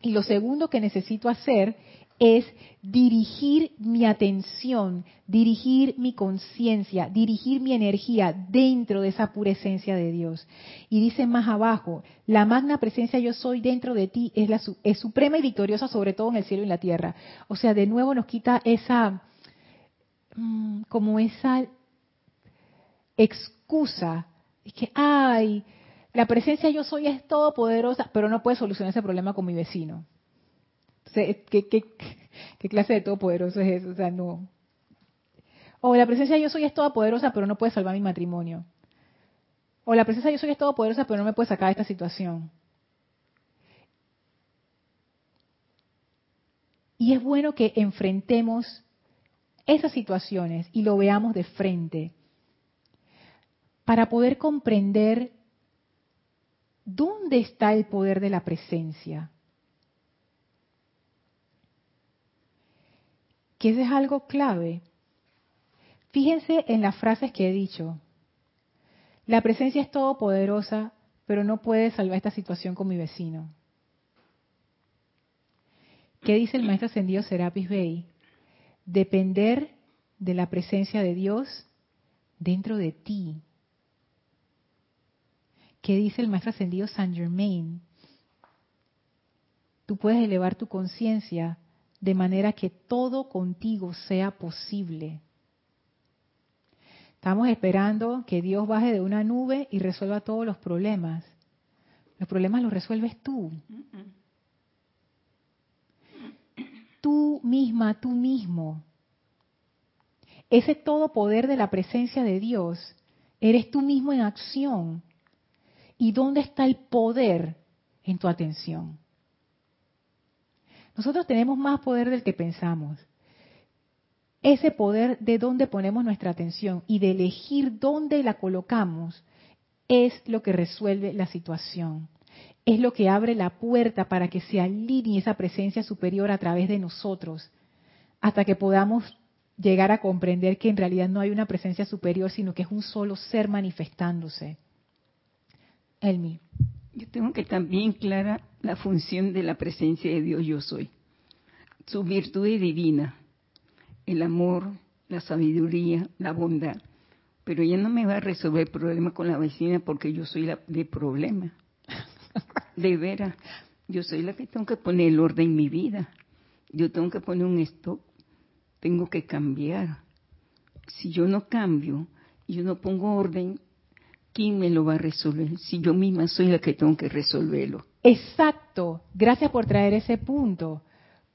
A: Y lo segundo que necesito hacer es dirigir mi atención, dirigir mi conciencia, dirigir mi energía dentro de esa pura esencia de Dios. Y dice más abajo, la magna presencia yo soy dentro de ti es, la, es suprema y victoriosa sobre todo en el cielo y en la tierra. O sea, de nuevo nos quita esa, mm, como esa excusa es que, ay, la presencia yo soy es todopoderosa, pero no puede solucionar ese problema con mi vecino. ¿qué, qué, clase de todopoderoso es eso? O sea, no. O la presencia yo soy es todopoderosa, pero no puede salvar mi matrimonio. O la presencia yo soy es todopoderosa, pero no me puede sacar de esta situación. Y es bueno que enfrentemos esas situaciones y lo veamos de frente para poder comprender dónde está el poder de la presencia. Que eso es algo clave. Fíjense en las frases que he dicho. La presencia es todopoderosa, pero no puede salvar esta situación con mi vecino. ¿Qué dice el maestro ascendido Serapis Bey? Depender de la presencia de Dios dentro de ti. ¿Qué dice el maestro ascendido Saint Germain? Tú puedes elevar tu conciencia de manera que todo contigo sea posible. Estamos esperando que Dios baje de una nube y resuelva todos los problemas. Los problemas los resuelves tú. Tú misma, tú mismo. Ese todo poder de la presencia de Dios, eres tú mismo en acción. ¿Y dónde está el poder en tu atención? Nosotros tenemos más poder del que pensamos. Ese poder de dónde ponemos nuestra atención y de elegir dónde la colocamos es lo que resuelve la situación. Es lo que abre la puerta para que se alinee esa presencia superior a través de nosotros, hasta que podamos llegar a comprender que en realidad no hay una presencia superior, sino que es un solo ser manifestándose. Elmi.
B: Yo tengo que también clara la función de la presencia de Dios yo soy. Su virtud es divina, el amor, la sabiduría, la bondad. Pero ella no me va a resolver el problema con la vecina porque yo soy la de problema. De veras, yo soy la que tengo que poner el orden en mi vida. Yo tengo que poner un stop. Tengo que cambiar. Si yo no cambio, yo no pongo orden, ¿quién me lo va a resolver? Si yo misma soy la que tengo que resolverlo.
A: Exacto. Gracias por traer ese punto.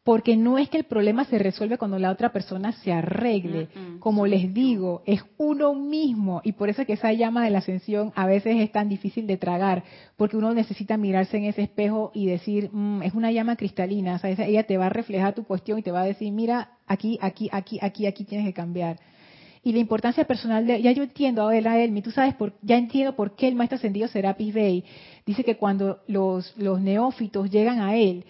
A: Porque no es que el problema se resuelve cuando la otra persona se arregle. Como les digo, es uno mismo. Y por eso es que esa llama de la ascensión a veces es tan difícil de tragar. Porque uno necesita mirarse en ese espejo y decir, mm, es una llama cristalina. O sea, ella te va a reflejar tu cuestión y te va a decir, mira, aquí, aquí, aquí, aquí, aquí tienes que cambiar y la importancia personal de, ya yo entiendo ahora Elmi, tú sabes, por, ya entiendo por qué el maestro ascendido Serapis Bey dice que cuando los, los neófitos llegan a él,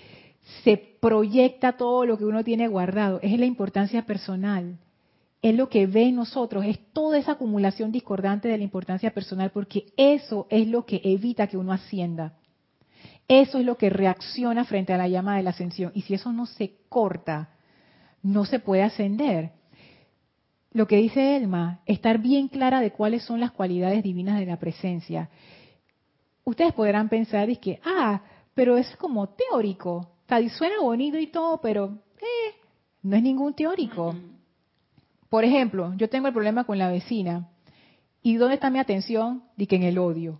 A: se proyecta todo lo que uno tiene guardado, es la importancia personal. Es lo que ve en nosotros, es toda esa acumulación discordante de la importancia personal, porque eso es lo que evita que uno ascienda. Eso es lo que reacciona frente a la llama de la ascensión. Y si eso no se corta, no se puede ascender. Lo que dice Elma, estar bien clara de cuáles son las cualidades divinas de la presencia. Ustedes podrán pensar, es que, ah, pero es como teórico. O suena bonito y todo, pero eh, no es ningún teórico. Por ejemplo, yo tengo el problema con la vecina. ¿Y dónde está mi atención? Di que en el odio.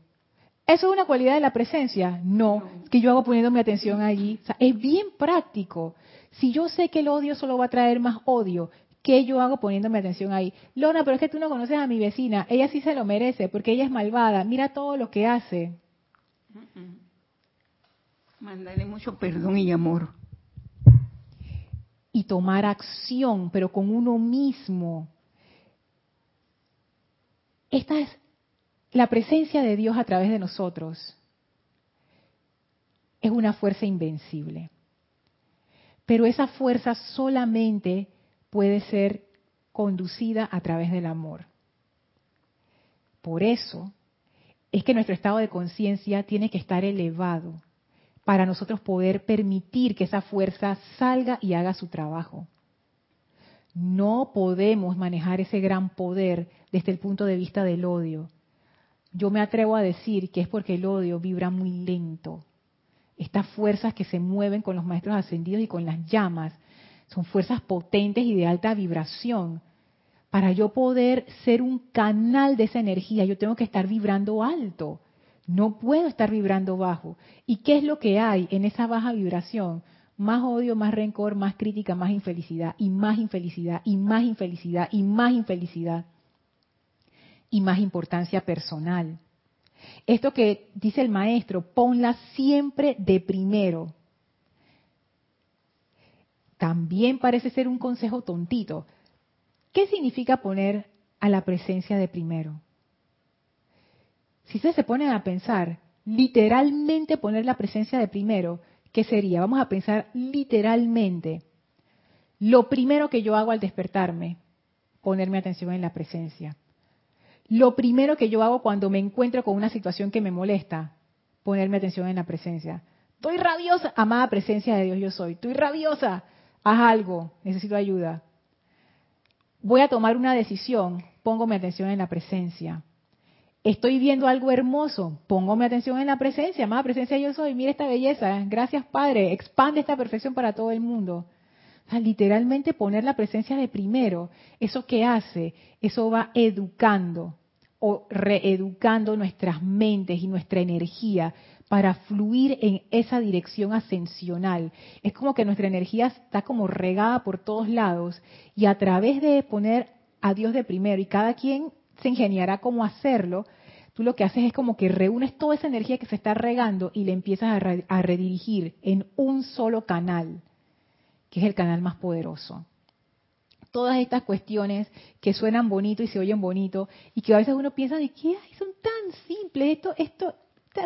A: ¿Eso es una cualidad de la presencia? No, que yo hago poniendo mi atención allí. es bien práctico. Si yo sé que el odio solo va a traer más odio, ¿qué yo hago poniendo mi atención ahí? Lona, pero es que tú no conoces a mi vecina. Ella sí se lo merece porque ella es malvada. Mira todo lo que hace.
B: Mándale mucho perdón y amor.
A: Y tomar acción, pero con uno mismo. Esta es la presencia de Dios a través de nosotros. Es una fuerza invencible. Pero esa fuerza solamente puede ser conducida a través del amor. Por eso es que nuestro estado de conciencia tiene que estar elevado para nosotros poder permitir que esa fuerza salga y haga su trabajo. No podemos manejar ese gran poder desde el punto de vista del odio. Yo me atrevo a decir que es porque el odio vibra muy lento. Estas fuerzas que se mueven con los maestros ascendidos y con las llamas son fuerzas potentes y de alta vibración. Para yo poder ser un canal de esa energía, yo tengo que estar vibrando alto. No puedo estar vibrando bajo. ¿Y qué es lo que hay en esa baja vibración? Más odio, más rencor, más crítica, más infelicidad, y más infelicidad, y más infelicidad, y más infelicidad, y más importancia personal. Esto que dice el maestro, ponla siempre de primero. También parece ser un consejo tontito. ¿Qué significa poner a la presencia de primero? Si ustedes se ponen a pensar, literalmente poner la presencia de primero, ¿qué sería? Vamos a pensar literalmente. Lo primero que yo hago al despertarme, ponerme atención en la presencia. Lo primero que yo hago cuando me encuentro con una situación que me molesta, ponerme atención en la presencia. Estoy rabiosa, amada presencia de Dios yo soy. Estoy rabiosa, haz algo, necesito ayuda. Voy a tomar una decisión, pongo mi atención en la presencia. Estoy viendo algo hermoso, pongo mi atención en la presencia, amada presencia yo soy, mira esta belleza, gracias Padre, expande esta perfección para todo el mundo. literalmente poner la presencia de primero, ¿eso qué hace? Eso va educando o reeducando nuestras mentes y nuestra energía para fluir en esa dirección ascensional. Es como que nuestra energía está como regada por todos lados y a través de poner a Dios de primero y cada quien se ingeniará cómo hacerlo, tú lo que haces es como que reúnes toda esa energía que se está regando y le empiezas a, redirigir en un solo canal, que es el canal más poderoso. Todas estas cuestiones que suenan bonito y se oyen bonito y que a veces uno piensa de que son tan simples, esto, esto,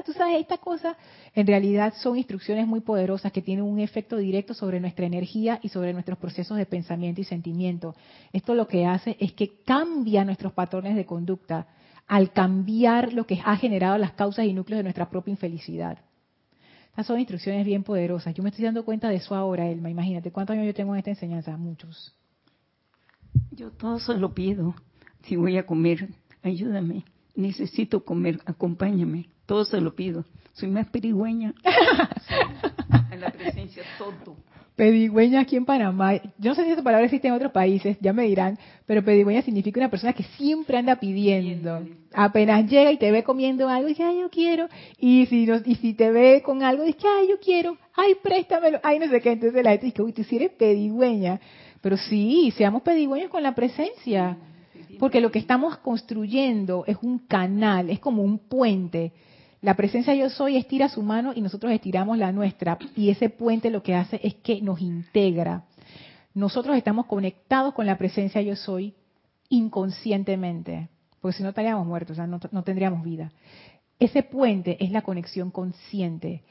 A: tú sabes, esta cosa, en realidad son instrucciones muy poderosas que tienen un efecto directo sobre nuestra energía y sobre nuestros procesos de pensamiento y sentimiento. Esto lo que hace es que cambia nuestros patrones de conducta al cambiar lo que ha generado las causas y núcleos de nuestra propia infelicidad. Estas son instrucciones bien poderosas. Yo me estoy dando cuenta de eso ahora, Elma. Imagínate, ¿cuántos años yo tengo en esta enseñanza? Muchos.
B: Yo todo se lo pido. Si voy a comer, ayúdame. Necesito comer, acompáñame. Todo se lo pido. Soy más perigüeña. en la presencia, todo.
A: Pedigüeña aquí en Panamá, yo no sé si esa palabra existe en otros países, ya me dirán, pero pedigüeña significa una persona que siempre anda pidiendo. Apenas llega y te ve comiendo algo, dice, ay, yo quiero. Y si, y si te ve con algo, dice, ay, yo quiero, ay, préstamelo, ay, no sé qué. Entonces la gente dice, uy, tú sí eres pedigüeña. Pero sí, seamos pedigüeños con la presencia. Porque lo que estamos construyendo es un canal, es como un puente la presencia yo soy estira su mano y nosotros estiramos la nuestra. Y ese puente lo que hace es que nos integra. Nosotros estamos conectados con la presencia yo soy inconscientemente, porque si no estaríamos muertos, o sea, no, no tendríamos vida. Ese puente es la conexión consciente.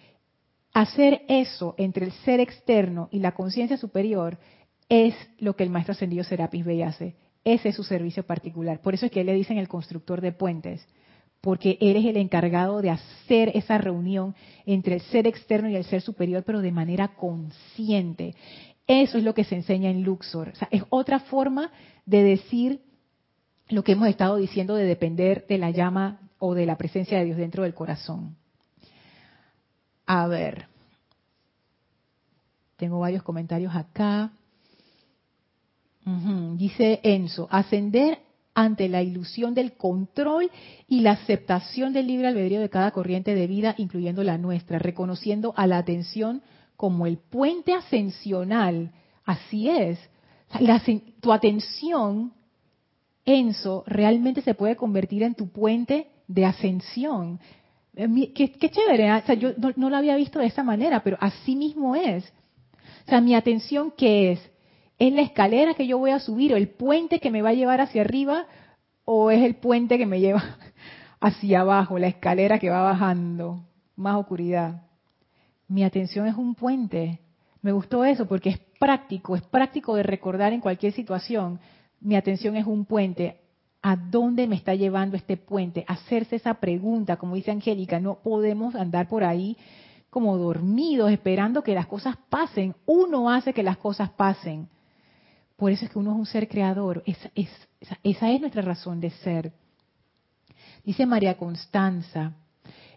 A: hacer eso entre el ser externo y la conciencia superior es lo que el maestro ascendido Serapis Bey hace. Ese es su servicio particular. Por eso es que le dicen el constructor de puentes, porque él es el encargado de hacer esa reunión entre el ser externo y el ser superior, pero de manera consciente. Eso es lo que se enseña en Luxor. es otra forma de decir lo que hemos estado diciendo de depender de la llama o de la presencia de Dios dentro del corazón. A ver, tengo varios comentarios acá. Dice Enzo, ascender ante la ilusión del control y la aceptación del libre albedrío de cada corriente de vida, incluyendo la nuestra, reconociendo a la atención como el puente ascensional. Así es. tu atención, Enzo, realmente se puede convertir en tu puente de ascensión. Eh, qué, chévere, ¿ah? o sea, yo no, lo había visto de esa manera, pero así mismo es. O sea, mi atención, ¿qué es? ¿Es la escalera que yo voy a subir o el puente que me va a llevar hacia arriba o es el puente que me lleva hacia abajo, la escalera que va bajando? Más oscuridad. Mi atención es un puente. Me gustó eso porque es práctico, es práctico de recordar en cualquier situación. Mi atención es un puente. ¿A dónde me está llevando este puente? Hacerse esa pregunta, como dice Angélica, no podemos andar por ahí como dormidos esperando que las cosas pasen. Uno hace que las cosas pasen. Por eso es que uno es un ser creador. Esa, es nuestra razón de ser. Dice María Constanza,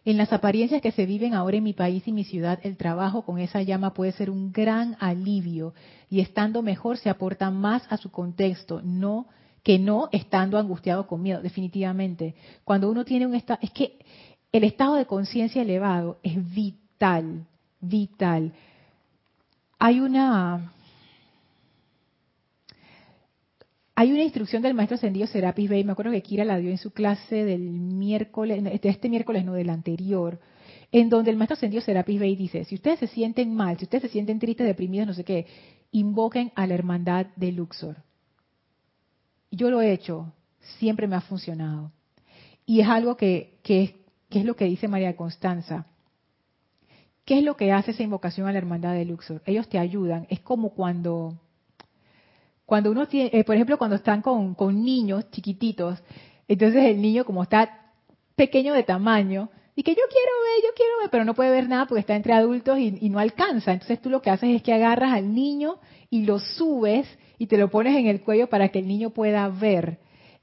A: en las apariencias que se viven ahora en mi país y mi ciudad, el trabajo con esa llama puede ser un gran alivio y estando mejor se aporta más a su contexto, no que no estando angustiado con miedo, definitivamente. Cuando uno tiene un estado, es que el estado de conciencia elevado es vital, vital. Hay una hay una instrucción del maestro ascendido Serapis Bey, me acuerdo que Kira la dio en su clase del miércoles, de este miércoles, no del anterior, en donde el maestro ascendido Serapis Bey dice, si ustedes se sienten mal, si ustedes se sienten tristes, deprimidos, no sé qué, invoquen a la hermandad de Luxor. Yo lo he hecho, siempre me ha funcionado. Y es algo que, que, es lo que dice María Constanza. ¿Qué es lo que hace esa invocación a la hermandad de Luxor? Ellos te ayudan. Es como cuando, cuando uno tiene, eh, por ejemplo, cuando están con, con, niños chiquititos, entonces el niño como está pequeño de tamaño, y que yo quiero ver, yo quiero ver, pero no puede ver nada porque está entre adultos y, no alcanza. Entonces tú lo que haces es que agarras al niño y lo subes y te lo pones en el cuello para que el niño pueda ver.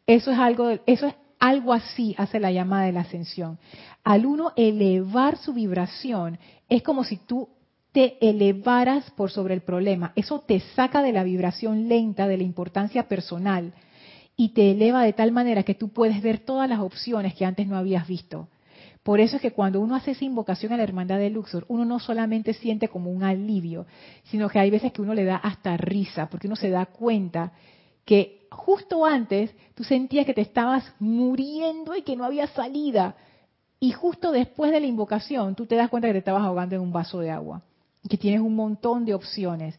A: Eso es algo, eso es algo así hace la llama de la ascensión. Al uno elevar su vibración, es como si tú te elevaras por sobre el problema. Eso te saca de la vibración lenta, de la importancia personal, y te eleva de tal manera que tú puedes ver todas las opciones que antes no habías visto. Por eso es que cuando uno hace esa invocación a la hermandad de Luxor, uno no solamente siente como un alivio, sino que hay veces que uno le da hasta risa, porque uno se da cuenta que justo antes tú sentías que te estabas muriendo y que no había salida. Y justo después de la invocación tú te das cuenta que te estabas ahogando en un vaso de agua, que tienes un montón de opciones.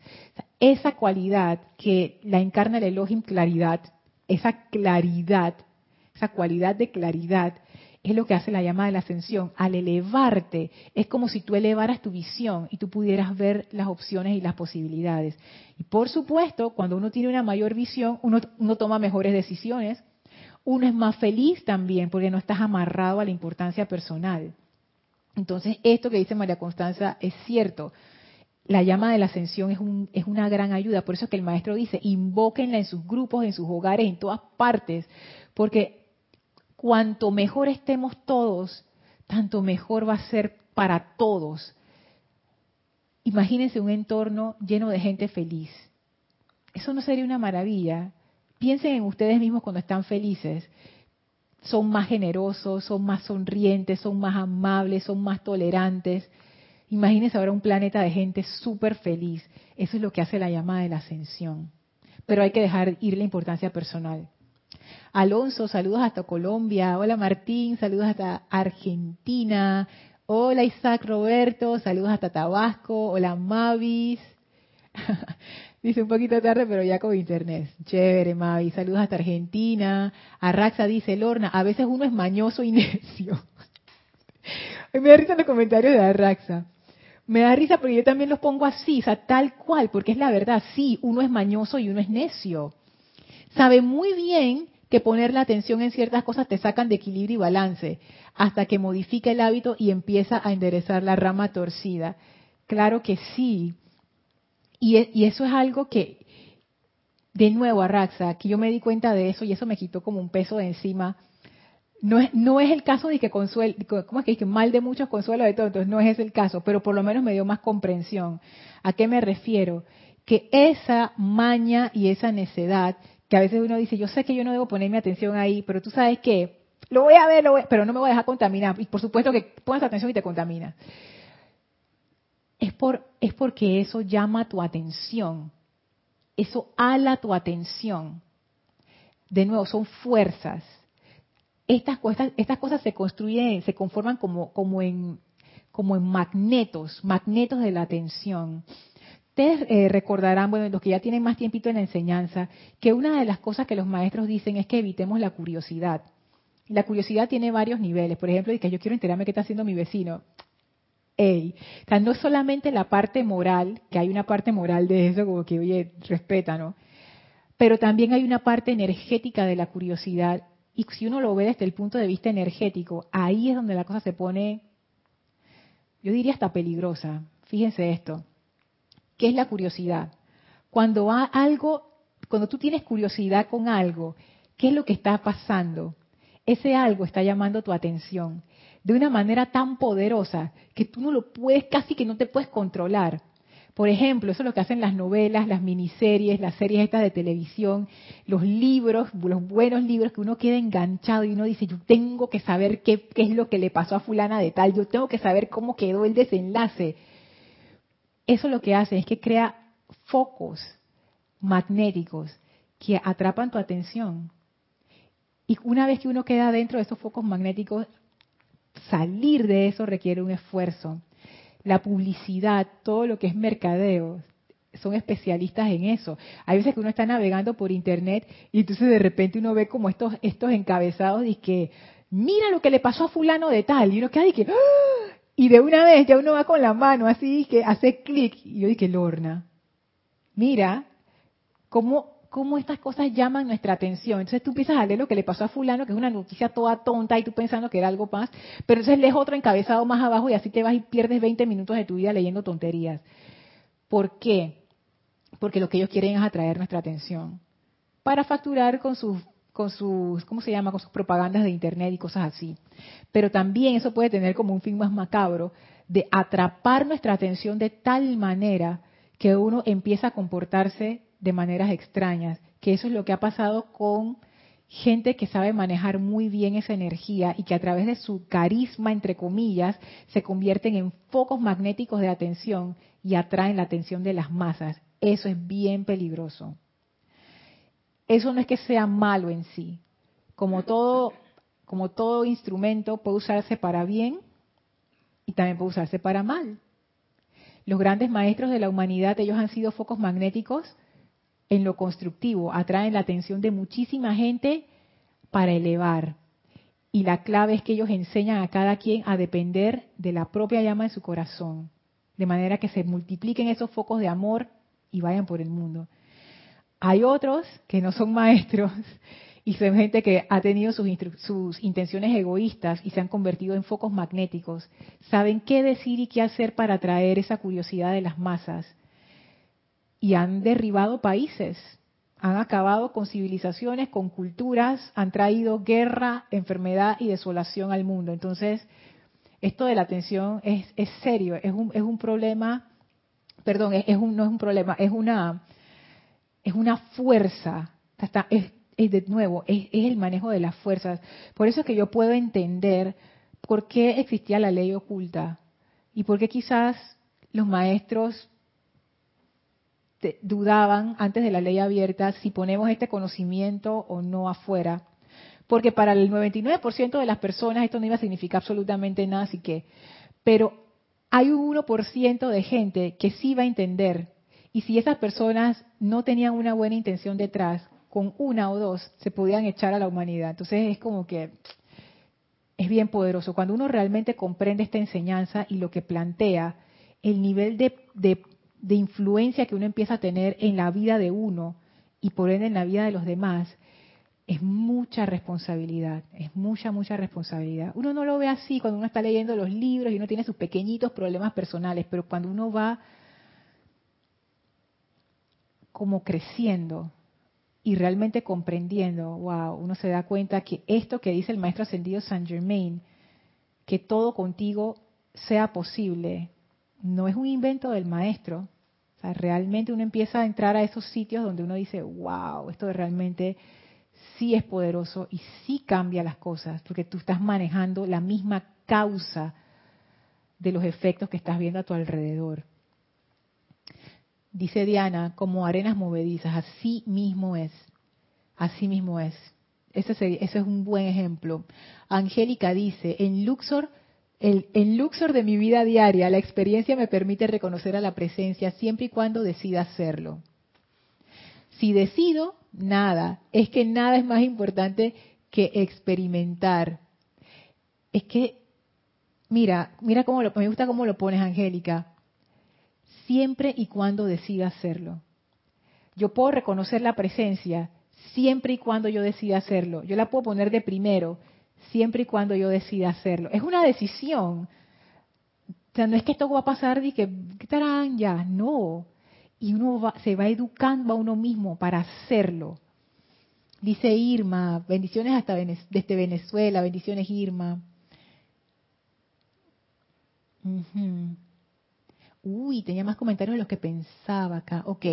A: Esa cualidad que la encarna el Elohim claridad, esa claridad, esa cualidad de claridad, es lo que hace la llama de la ascensión. Al elevarte, es como si tú elevaras tu visión y tú pudieras ver las opciones y las posibilidades. Y por supuesto, cuando uno tiene una mayor visión, uno, toma mejores decisiones, uno es más feliz también porque no estás amarrado a la importancia personal. Entonces, esto que dice María Constanza es cierto. La llama de la ascensión es, un, es una gran ayuda. Por eso es que el maestro dice, invóquenla en sus grupos, en sus hogares, en todas partes. Porque cuanto mejor estemos todos, tanto mejor va a ser para todos. Imagínense un entorno lleno de gente feliz. Eso no sería una maravilla. Piensen en ustedes mismos cuando están felices. Son más generosos, son más sonrientes, son más amables, son más tolerantes. Imagínense ahora un planeta de gente súper feliz. Eso es lo que hace la llamada de la ascensión. Pero hay que dejar ir la importancia personal. Alonso, saludos hasta Colombia. Hola Martín, saludos hasta Argentina. Hola Isaac Roberto, saludos hasta Tabasco. Hola Mavis. dice un poquito tarde, pero ya con internet. Chévere, Mavis. Saludos hasta Argentina. Arraxa dice, Lorna, a veces uno es mañoso y necio. Me da risa los comentarios de Arraxa. Me da risa porque yo también los pongo así, o sea, tal cual, porque es la verdad, sí, uno es mañoso y uno es necio. Sabe muy bien que poner la atención en ciertas cosas te sacan de equilibrio y balance, hasta que modifica el hábito y empieza a enderezar la rama torcida. Claro que sí. Y, e, eso es algo que, de nuevo, Arraxa, que yo me di cuenta de eso y eso me quitó como un peso de encima no es, no es el caso de que consuelo, ¿cómo es que, que mal de muchos consuelo de tontos? No es el caso, pero por lo menos me dio más comprensión. ¿A qué me refiero? Que esa maña y esa necedad, que a veces uno dice, yo sé que yo no debo poner mi atención ahí, pero tú sabes que lo voy a ver, lo pero no me voy a dejar contaminar. Y por supuesto que pones atención y te contaminas. Es, por, es porque eso llama tu atención. Eso ala tu atención. De nuevo, son fuerzas estas cosas, estas cosas se construyen, se conforman como, en, magnetos, magnetos de la atención. Ustedes eh, recordarán, bueno, los que ya tienen más tiempito en la enseñanza, que una de las cosas que los maestros dicen es que evitemos la curiosidad. La curiosidad tiene varios niveles. Por ejemplo, que yo quiero enterarme qué está haciendo mi vecino. Ey. O no solamente la parte moral, que hay una parte moral de eso, como que, oye, respeta, ¿no? Pero también hay una parte energética de la curiosidad y si uno lo ve desde el punto de vista energético, ahí es donde la cosa se pone, yo diría hasta peligrosa. Fíjense esto. ¿Qué es la curiosidad? Cuando algo, cuando tú tienes curiosidad con algo, ¿qué es lo que está pasando? Ese algo está llamando tu atención de una manera tan poderosa que tú no lo puedes, casi que no te puedes controlar. Por ejemplo, eso es lo que hacen las novelas, las miniseries, las series estas de televisión, los libros, los buenos libros que uno queda enganchado y uno dice, yo tengo que saber qué, qué es lo que le pasó a fulana de tal, yo tengo que saber cómo quedó el desenlace. Eso lo que hace es que crea focos magnéticos que atrapan tu atención. Y una vez que uno queda dentro de esos focos magnéticos, salir de eso requiere un esfuerzo la publicidad, todo lo que es mercadeo, son especialistas en eso. Hay veces que uno está navegando por internet y entonces de repente uno ve como estos, estos encabezados y que, mira lo que le pasó a fulano de tal, y uno queda y que, ¡ah! y de una vez ya uno va con la mano así que hace clic, y yo dije, Lorna, mira cómo cómo estas cosas llaman nuestra atención. Entonces tú empiezas a leer lo que le pasó a fulano, que es una noticia toda tonta y tú pensando que era algo más, pero entonces lees otro encabezado más abajo y así te vas y pierdes 20 minutos de tu vida leyendo tonterías. ¿Por qué? Porque lo que ellos quieren es atraer nuestra atención para facturar con sus con sus, ¿cómo se llama? Con sus propagandas de internet y cosas así. Pero también eso puede tener como un fin más macabro de atrapar nuestra atención de tal manera que uno empieza a comportarse de maneras extrañas, que eso es lo que ha pasado con gente que sabe manejar muy bien esa energía y que a través de su carisma, entre comillas, se convierten en focos magnéticos de atención y atraen la atención de las masas. Eso es bien peligroso. Eso no es que sea malo en sí. Como todo, como todo instrumento puede usarse para bien y también puede usarse para mal. Los grandes maestros de la humanidad, ellos han sido focos magnéticos en lo constructivo, atraen la atención de muchísima gente para elevar. Y la clave es que ellos enseñan a cada quien a depender de la propia llama de su corazón, de manera que se multipliquen esos focos de amor y vayan por el mundo. Hay otros que no son maestros y son gente que ha tenido sus, sus, intenciones egoístas y se han convertido en focos magnéticos. Saben qué decir y qué hacer para atraer esa curiosidad de las masas y han derribado países, han acabado con civilizaciones, con culturas, han traído guerra, enfermedad y desolación al mundo. Entonces, esto de la atención es, es serio, es un, es un problema, perdón, es, un, no es un problema, es una, es una fuerza, es, es de nuevo, es, es el manejo de las fuerzas. Por eso es que yo puedo entender por qué existía la ley oculta y por qué quizás los maestros dudaban antes de la ley abierta si ponemos este conocimiento o no afuera. Porque para el 99% de las personas esto no iba a significar absolutamente nada, así que, pero hay un 1% de gente que sí va a entender. Y si esas personas no tenían una buena intención detrás, con una o dos se podían echar a la humanidad. Entonces es como que es bien poderoso. Cuando uno realmente comprende esta enseñanza y lo que plantea, el nivel de, de influencia que uno empieza a tener en la vida de uno y por ende en la vida de los demás, es mucha responsabilidad, es mucha, mucha responsabilidad. Uno no lo ve así cuando uno está leyendo los libros y uno tiene sus pequeñitos problemas personales, pero cuando uno va como creciendo y realmente comprendiendo, wow, uno se da cuenta que esto que dice el maestro ascendido Saint Germain, que todo contigo sea posible, no es un invento del maestro. Realmente uno empieza a entrar a esos sitios donde uno dice, wow, esto realmente sí es poderoso y sí cambia las cosas, porque tú estás manejando la misma causa de los efectos que estás viendo a tu alrededor. Dice Diana, como arenas movedizas, así mismo es, así mismo es. Ese es un buen ejemplo. Angélica dice, en Luxor en Luxor de mi vida diaria, la experiencia me permite reconocer a la presencia siempre y cuando decida hacerlo. Si decido, nada. Es que nada es más importante que experimentar. Es que, mira, mira cómo lo, me gusta cómo lo pones, Angélica. Siempre y cuando decida hacerlo. Yo puedo reconocer la presencia siempre y cuando yo decida hacerlo. Yo la puedo poner de primero siempre y cuando yo decida hacerlo. Es una decisión. O sea, no es que esto va a pasar y que, estarán ya, no. Y uno se va educando a uno mismo para hacerlo. Dice Irma, bendiciones hasta desde Venezuela, bendiciones Irma. Uy, tenía más comentarios de los que pensaba acá. Ok.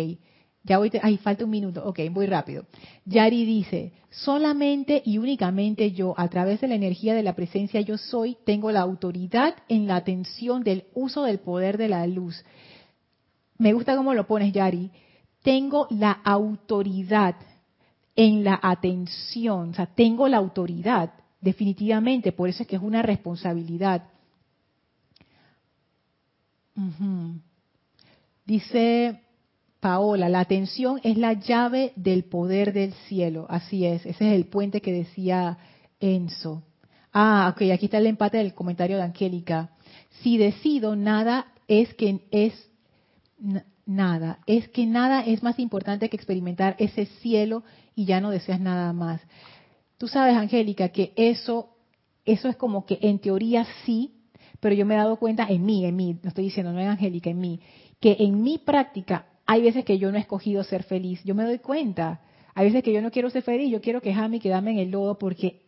A: Ya voy, ahí falta un minuto. Ok, voy rápido. Yari dice, solamente y únicamente yo, a través de la energía de la presencia yo soy, tengo la autoridad en la atención del uso del poder de la luz. Me gusta cómo lo pones, Yari. Tengo la autoridad en la atención, o sea, tengo la autoridad, definitivamente, por eso es que es una responsabilidad. Dice Paola, la atención es la llave del poder del cielo. Así es, ese es el puente que decía Enzo. Ah, ok, aquí está el empate del comentario de Angélica. Si decido, nada es que es nada, es que nada es más importante que experimentar ese cielo y ya no deseas nada más. Tú sabes, Angélica, que eso, eso es como que en teoría sí, pero yo me he dado cuenta en mí, en mí, no estoy diciendo, no en Angélica, en mí, que en mi práctica hay veces que yo no he escogido ser feliz. Yo me doy cuenta. Hay veces que yo no quiero ser feliz, yo quiero quejarme y quedarme en el lodo porque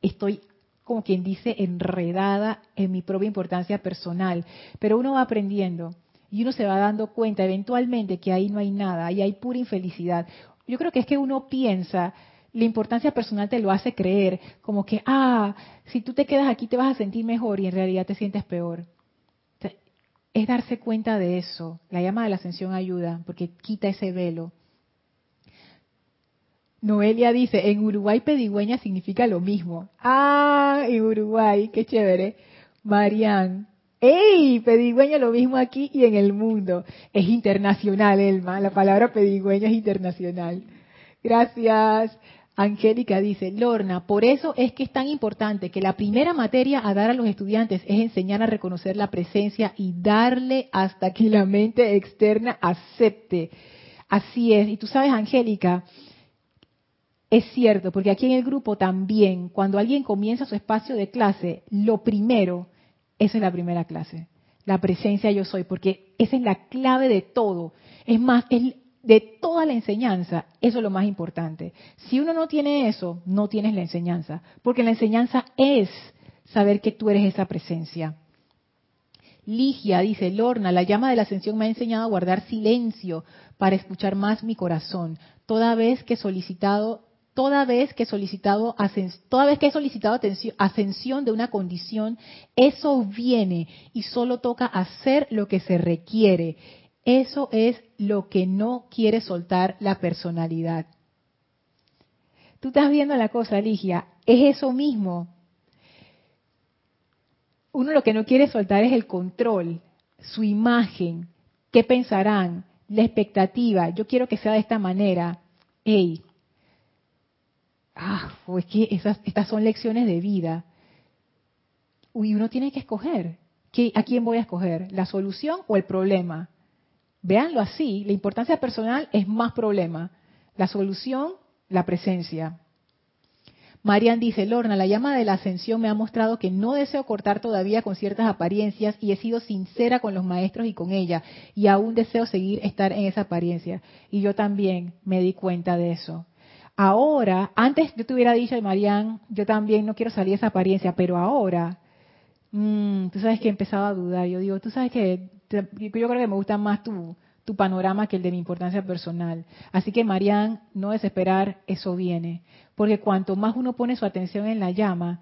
A: estoy, como quien dice, enredada en mi propia importancia personal. Pero uno va aprendiendo y uno se va dando cuenta eventualmente que ahí no hay nada, ahí hay pura infelicidad. Yo creo que es que uno piensa, la importancia personal te lo hace creer, como que, ah, si tú te quedas aquí te vas a sentir mejor y en realidad te sientes peor es darse cuenta de eso. La llama de la ascensión ayuda porque quita ese velo. Noelia dice, en Uruguay pedigüeña significa lo mismo. Ah, en Uruguay, qué chévere. Marian, ¡ey! Pedigüeña lo mismo aquí y en el mundo. Es internacional, Elma. La palabra pedigüeña es internacional. Gracias. Angélica dice, Lorna, por eso es que es tan importante que la primera materia a dar a los estudiantes es enseñar a reconocer la presencia y darle hasta que la mente externa acepte. Así es. Y tú sabes, Angélica, es cierto, porque aquí en el grupo también, cuando alguien comienza su espacio de clase, lo primero, esa es la primera clase, la presencia yo soy, porque esa es la clave de todo. Es más, es de toda la enseñanza, eso es lo más importante. Si uno no tiene eso, no tienes la enseñanza, porque la enseñanza es saber que tú eres esa presencia. Ligia dice, Lorna, la llama de la ascensión me ha enseñado a guardar silencio para escuchar más mi corazón. Toda vez que he solicitado, toda vez que he solicitado, toda vez que solicitado ascensión de una condición, eso viene y solo toca hacer lo que se requiere. Eso es lo que no quiere soltar la personalidad. Tú estás viendo la cosa, Ligia, es eso mismo. Uno lo que no quiere soltar es el control, su imagen, qué pensarán, la expectativa, yo quiero que sea de esta manera. Ey, ah, es que esas, estas son lecciones de vida. Y uno tiene que escoger ¿a quién voy a escoger? ¿La solución o el problema? Véanlo así, la importancia personal es más problema. La solución, la presencia. Marian dice, Lorna, la llama de la ascensión me ha mostrado que no deseo cortar todavía con ciertas apariencias y he sido sincera con los maestros y con ella y aún deseo seguir estar en esa apariencia. Y yo también me di cuenta de eso. Ahora, antes yo te hubiera dicho, Marian, yo también no quiero salir de esa apariencia, pero ahora, mmm, tú sabes que he empezado a dudar. Yo digo, tú sabes que yo creo que me gusta más tu, tu panorama que el de mi importancia personal. Así que, Marian, no desesperar, eso viene. Porque cuanto más uno pone su atención en la llama,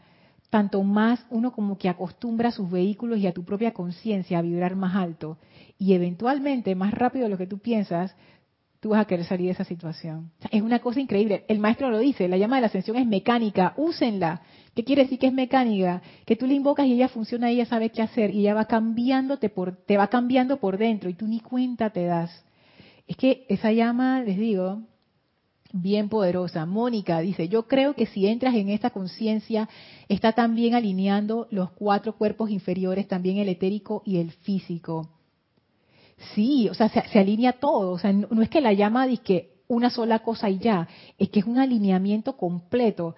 A: tanto más uno como que acostumbra a sus vehículos y a tu propia conciencia a vibrar más alto. Y eventualmente, más rápido de lo que tú piensas, tú vas a querer salir de esa situación. es una cosa increíble. El maestro lo dice, la llama de la ascensión es mecánica, úsenla. ¿Qué quiere decir que es mecánica? Que tú le invocas y ella funciona y ella sabe qué hacer y ella va cambiándote por, te va cambiando por dentro y tú ni cuenta te das. Es que esa llama, les digo, bien poderosa. Mónica dice, yo creo que si entras en esta conciencia, está también alineando los cuatro cuerpos inferiores, también el etérico y el físico. Sí, o sea, se, alinea todo. O sea, no, es que la llama dice una sola cosa y ya, es que es un alineamiento completo.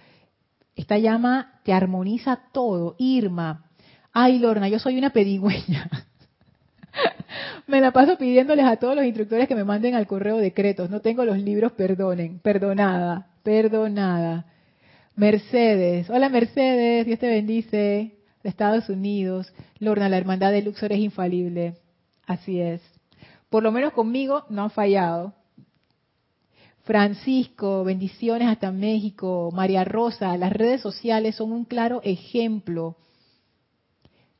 A: Esta llama te armoniza todo. Irma, ay Lorna, yo soy una pedigüeña. me la paso pidiéndoles a todos los instructores que me manden al correo decretos. No tengo los libros, perdonen. Perdonada, perdonada. Mercedes, hola Mercedes, Dios te bendice. De Estados Unidos. Lorna, la hermandad de Luxor es infalible. Así es. Por lo menos conmigo no han fallado. Francisco, bendiciones hasta México. María Rosa, las redes sociales son un claro ejemplo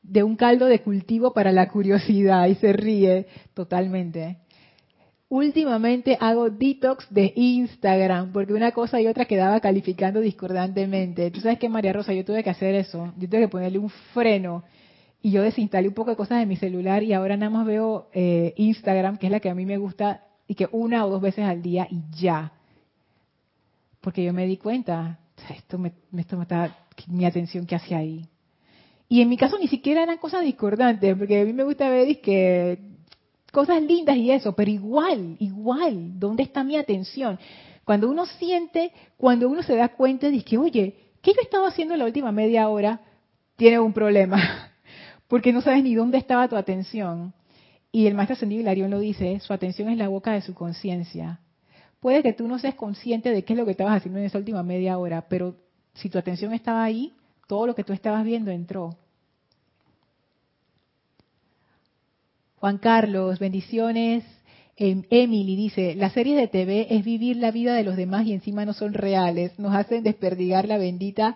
A: de un caldo de cultivo para la curiosidad y se ríe totalmente. Últimamente hago detox de Instagram porque una cosa y otra quedaba calificando discordantemente. Tú sabes que María Rosa, yo tuve que hacer eso. Yo tuve que ponerle un freno y yo desinstalé un poco de cosas de mi celular y ahora nada más veo eh, Instagram, que es la que a mí me gusta y que una o dos veces al día y ya. Porque yo me di cuenta, esto me, esto me está, mi atención que hace ahí. Y en mi caso ni siquiera eran cosas discordantes, porque a mí me gusta ver que cosas lindas y eso, pero igual, igual, ¿dónde está mi atención? Cuando uno siente, cuando uno se da cuenta de que, oye, ¿qué yo estaba haciendo en la última media hora? Tiene un problema, porque no sabes ni dónde estaba tu atención. Y el maestro ascendido Hilarión lo dice, su atención es la boca de su conciencia. Puede que tú no seas consciente de qué es lo que estabas haciendo en esa última media hora, pero si tu atención estaba ahí, todo lo que tú estabas viendo entró. Juan Carlos, bendiciones. Em, Emily dice, la serie de TV es vivir la vida de los demás y encima no son reales, nos hacen desperdigar la bendita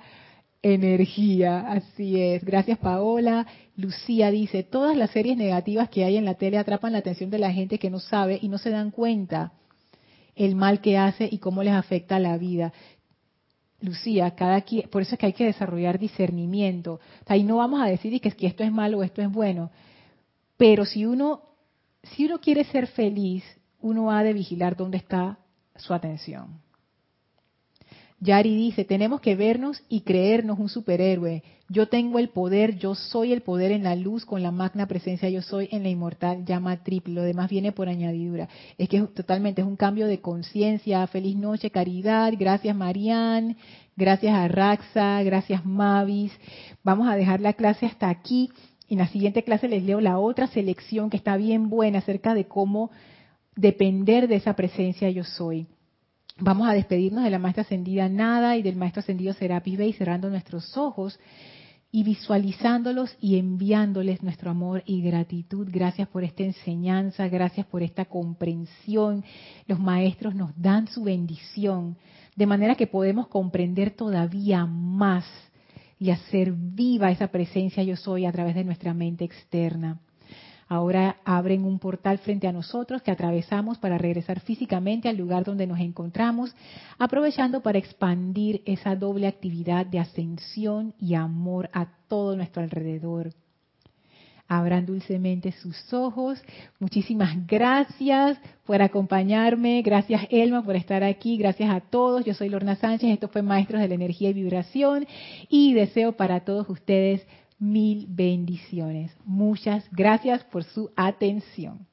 A: energía. Así es. Gracias Paola. Lucía dice, todas las series negativas que hay en la tele atrapan la atención de la gente que no sabe y no se dan cuenta el mal que hace y cómo les afecta la vida. Lucía, cada quien, por eso es que hay que desarrollar discernimiento. ahí no vamos a decir que, que esto es malo o esto es bueno. Pero si uno, si uno quiere ser feliz, uno ha de vigilar dónde está su atención. Yari dice, tenemos que vernos y creernos un superhéroe. Yo tengo el poder, yo soy el poder en la luz con la magna presencia, yo soy en la inmortal llama triple. Lo demás viene por añadidura. Es que totalmente es un cambio de conciencia. Feliz noche, caridad. Gracias, Marianne. Gracias a Raxa. Gracias, Mavis. Vamos a dejar la clase hasta aquí. En la siguiente clase les leo la otra selección que está bien buena acerca de cómo depender de esa presencia yo soy. Vamos a despedirnos de la maestra ascendida Nada y del maestro ascendido Serapis Bey cerrando nuestros ojos y visualizándolos y enviándoles nuestro amor y gratitud. Gracias por esta enseñanza, gracias por esta comprensión. Los maestros nos dan su bendición, de manera que podemos comprender todavía más y hacer viva esa presencia yo soy a través de nuestra mente externa. Ahora abren un portal frente a nosotros que atravesamos para regresar físicamente al lugar donde nos encontramos, aprovechando para expandir esa doble actividad de ascensión y amor a todo nuestro alrededor. Abran dulcemente sus ojos. Muchísimas gracias por acompañarme. Gracias Elma por estar aquí. Gracias a todos. Yo soy Lorna Sánchez. Esto fue Maestros de la Energía y Vibración. Y deseo para todos ustedes Mil bendiciones. Muchas gracias por su atención.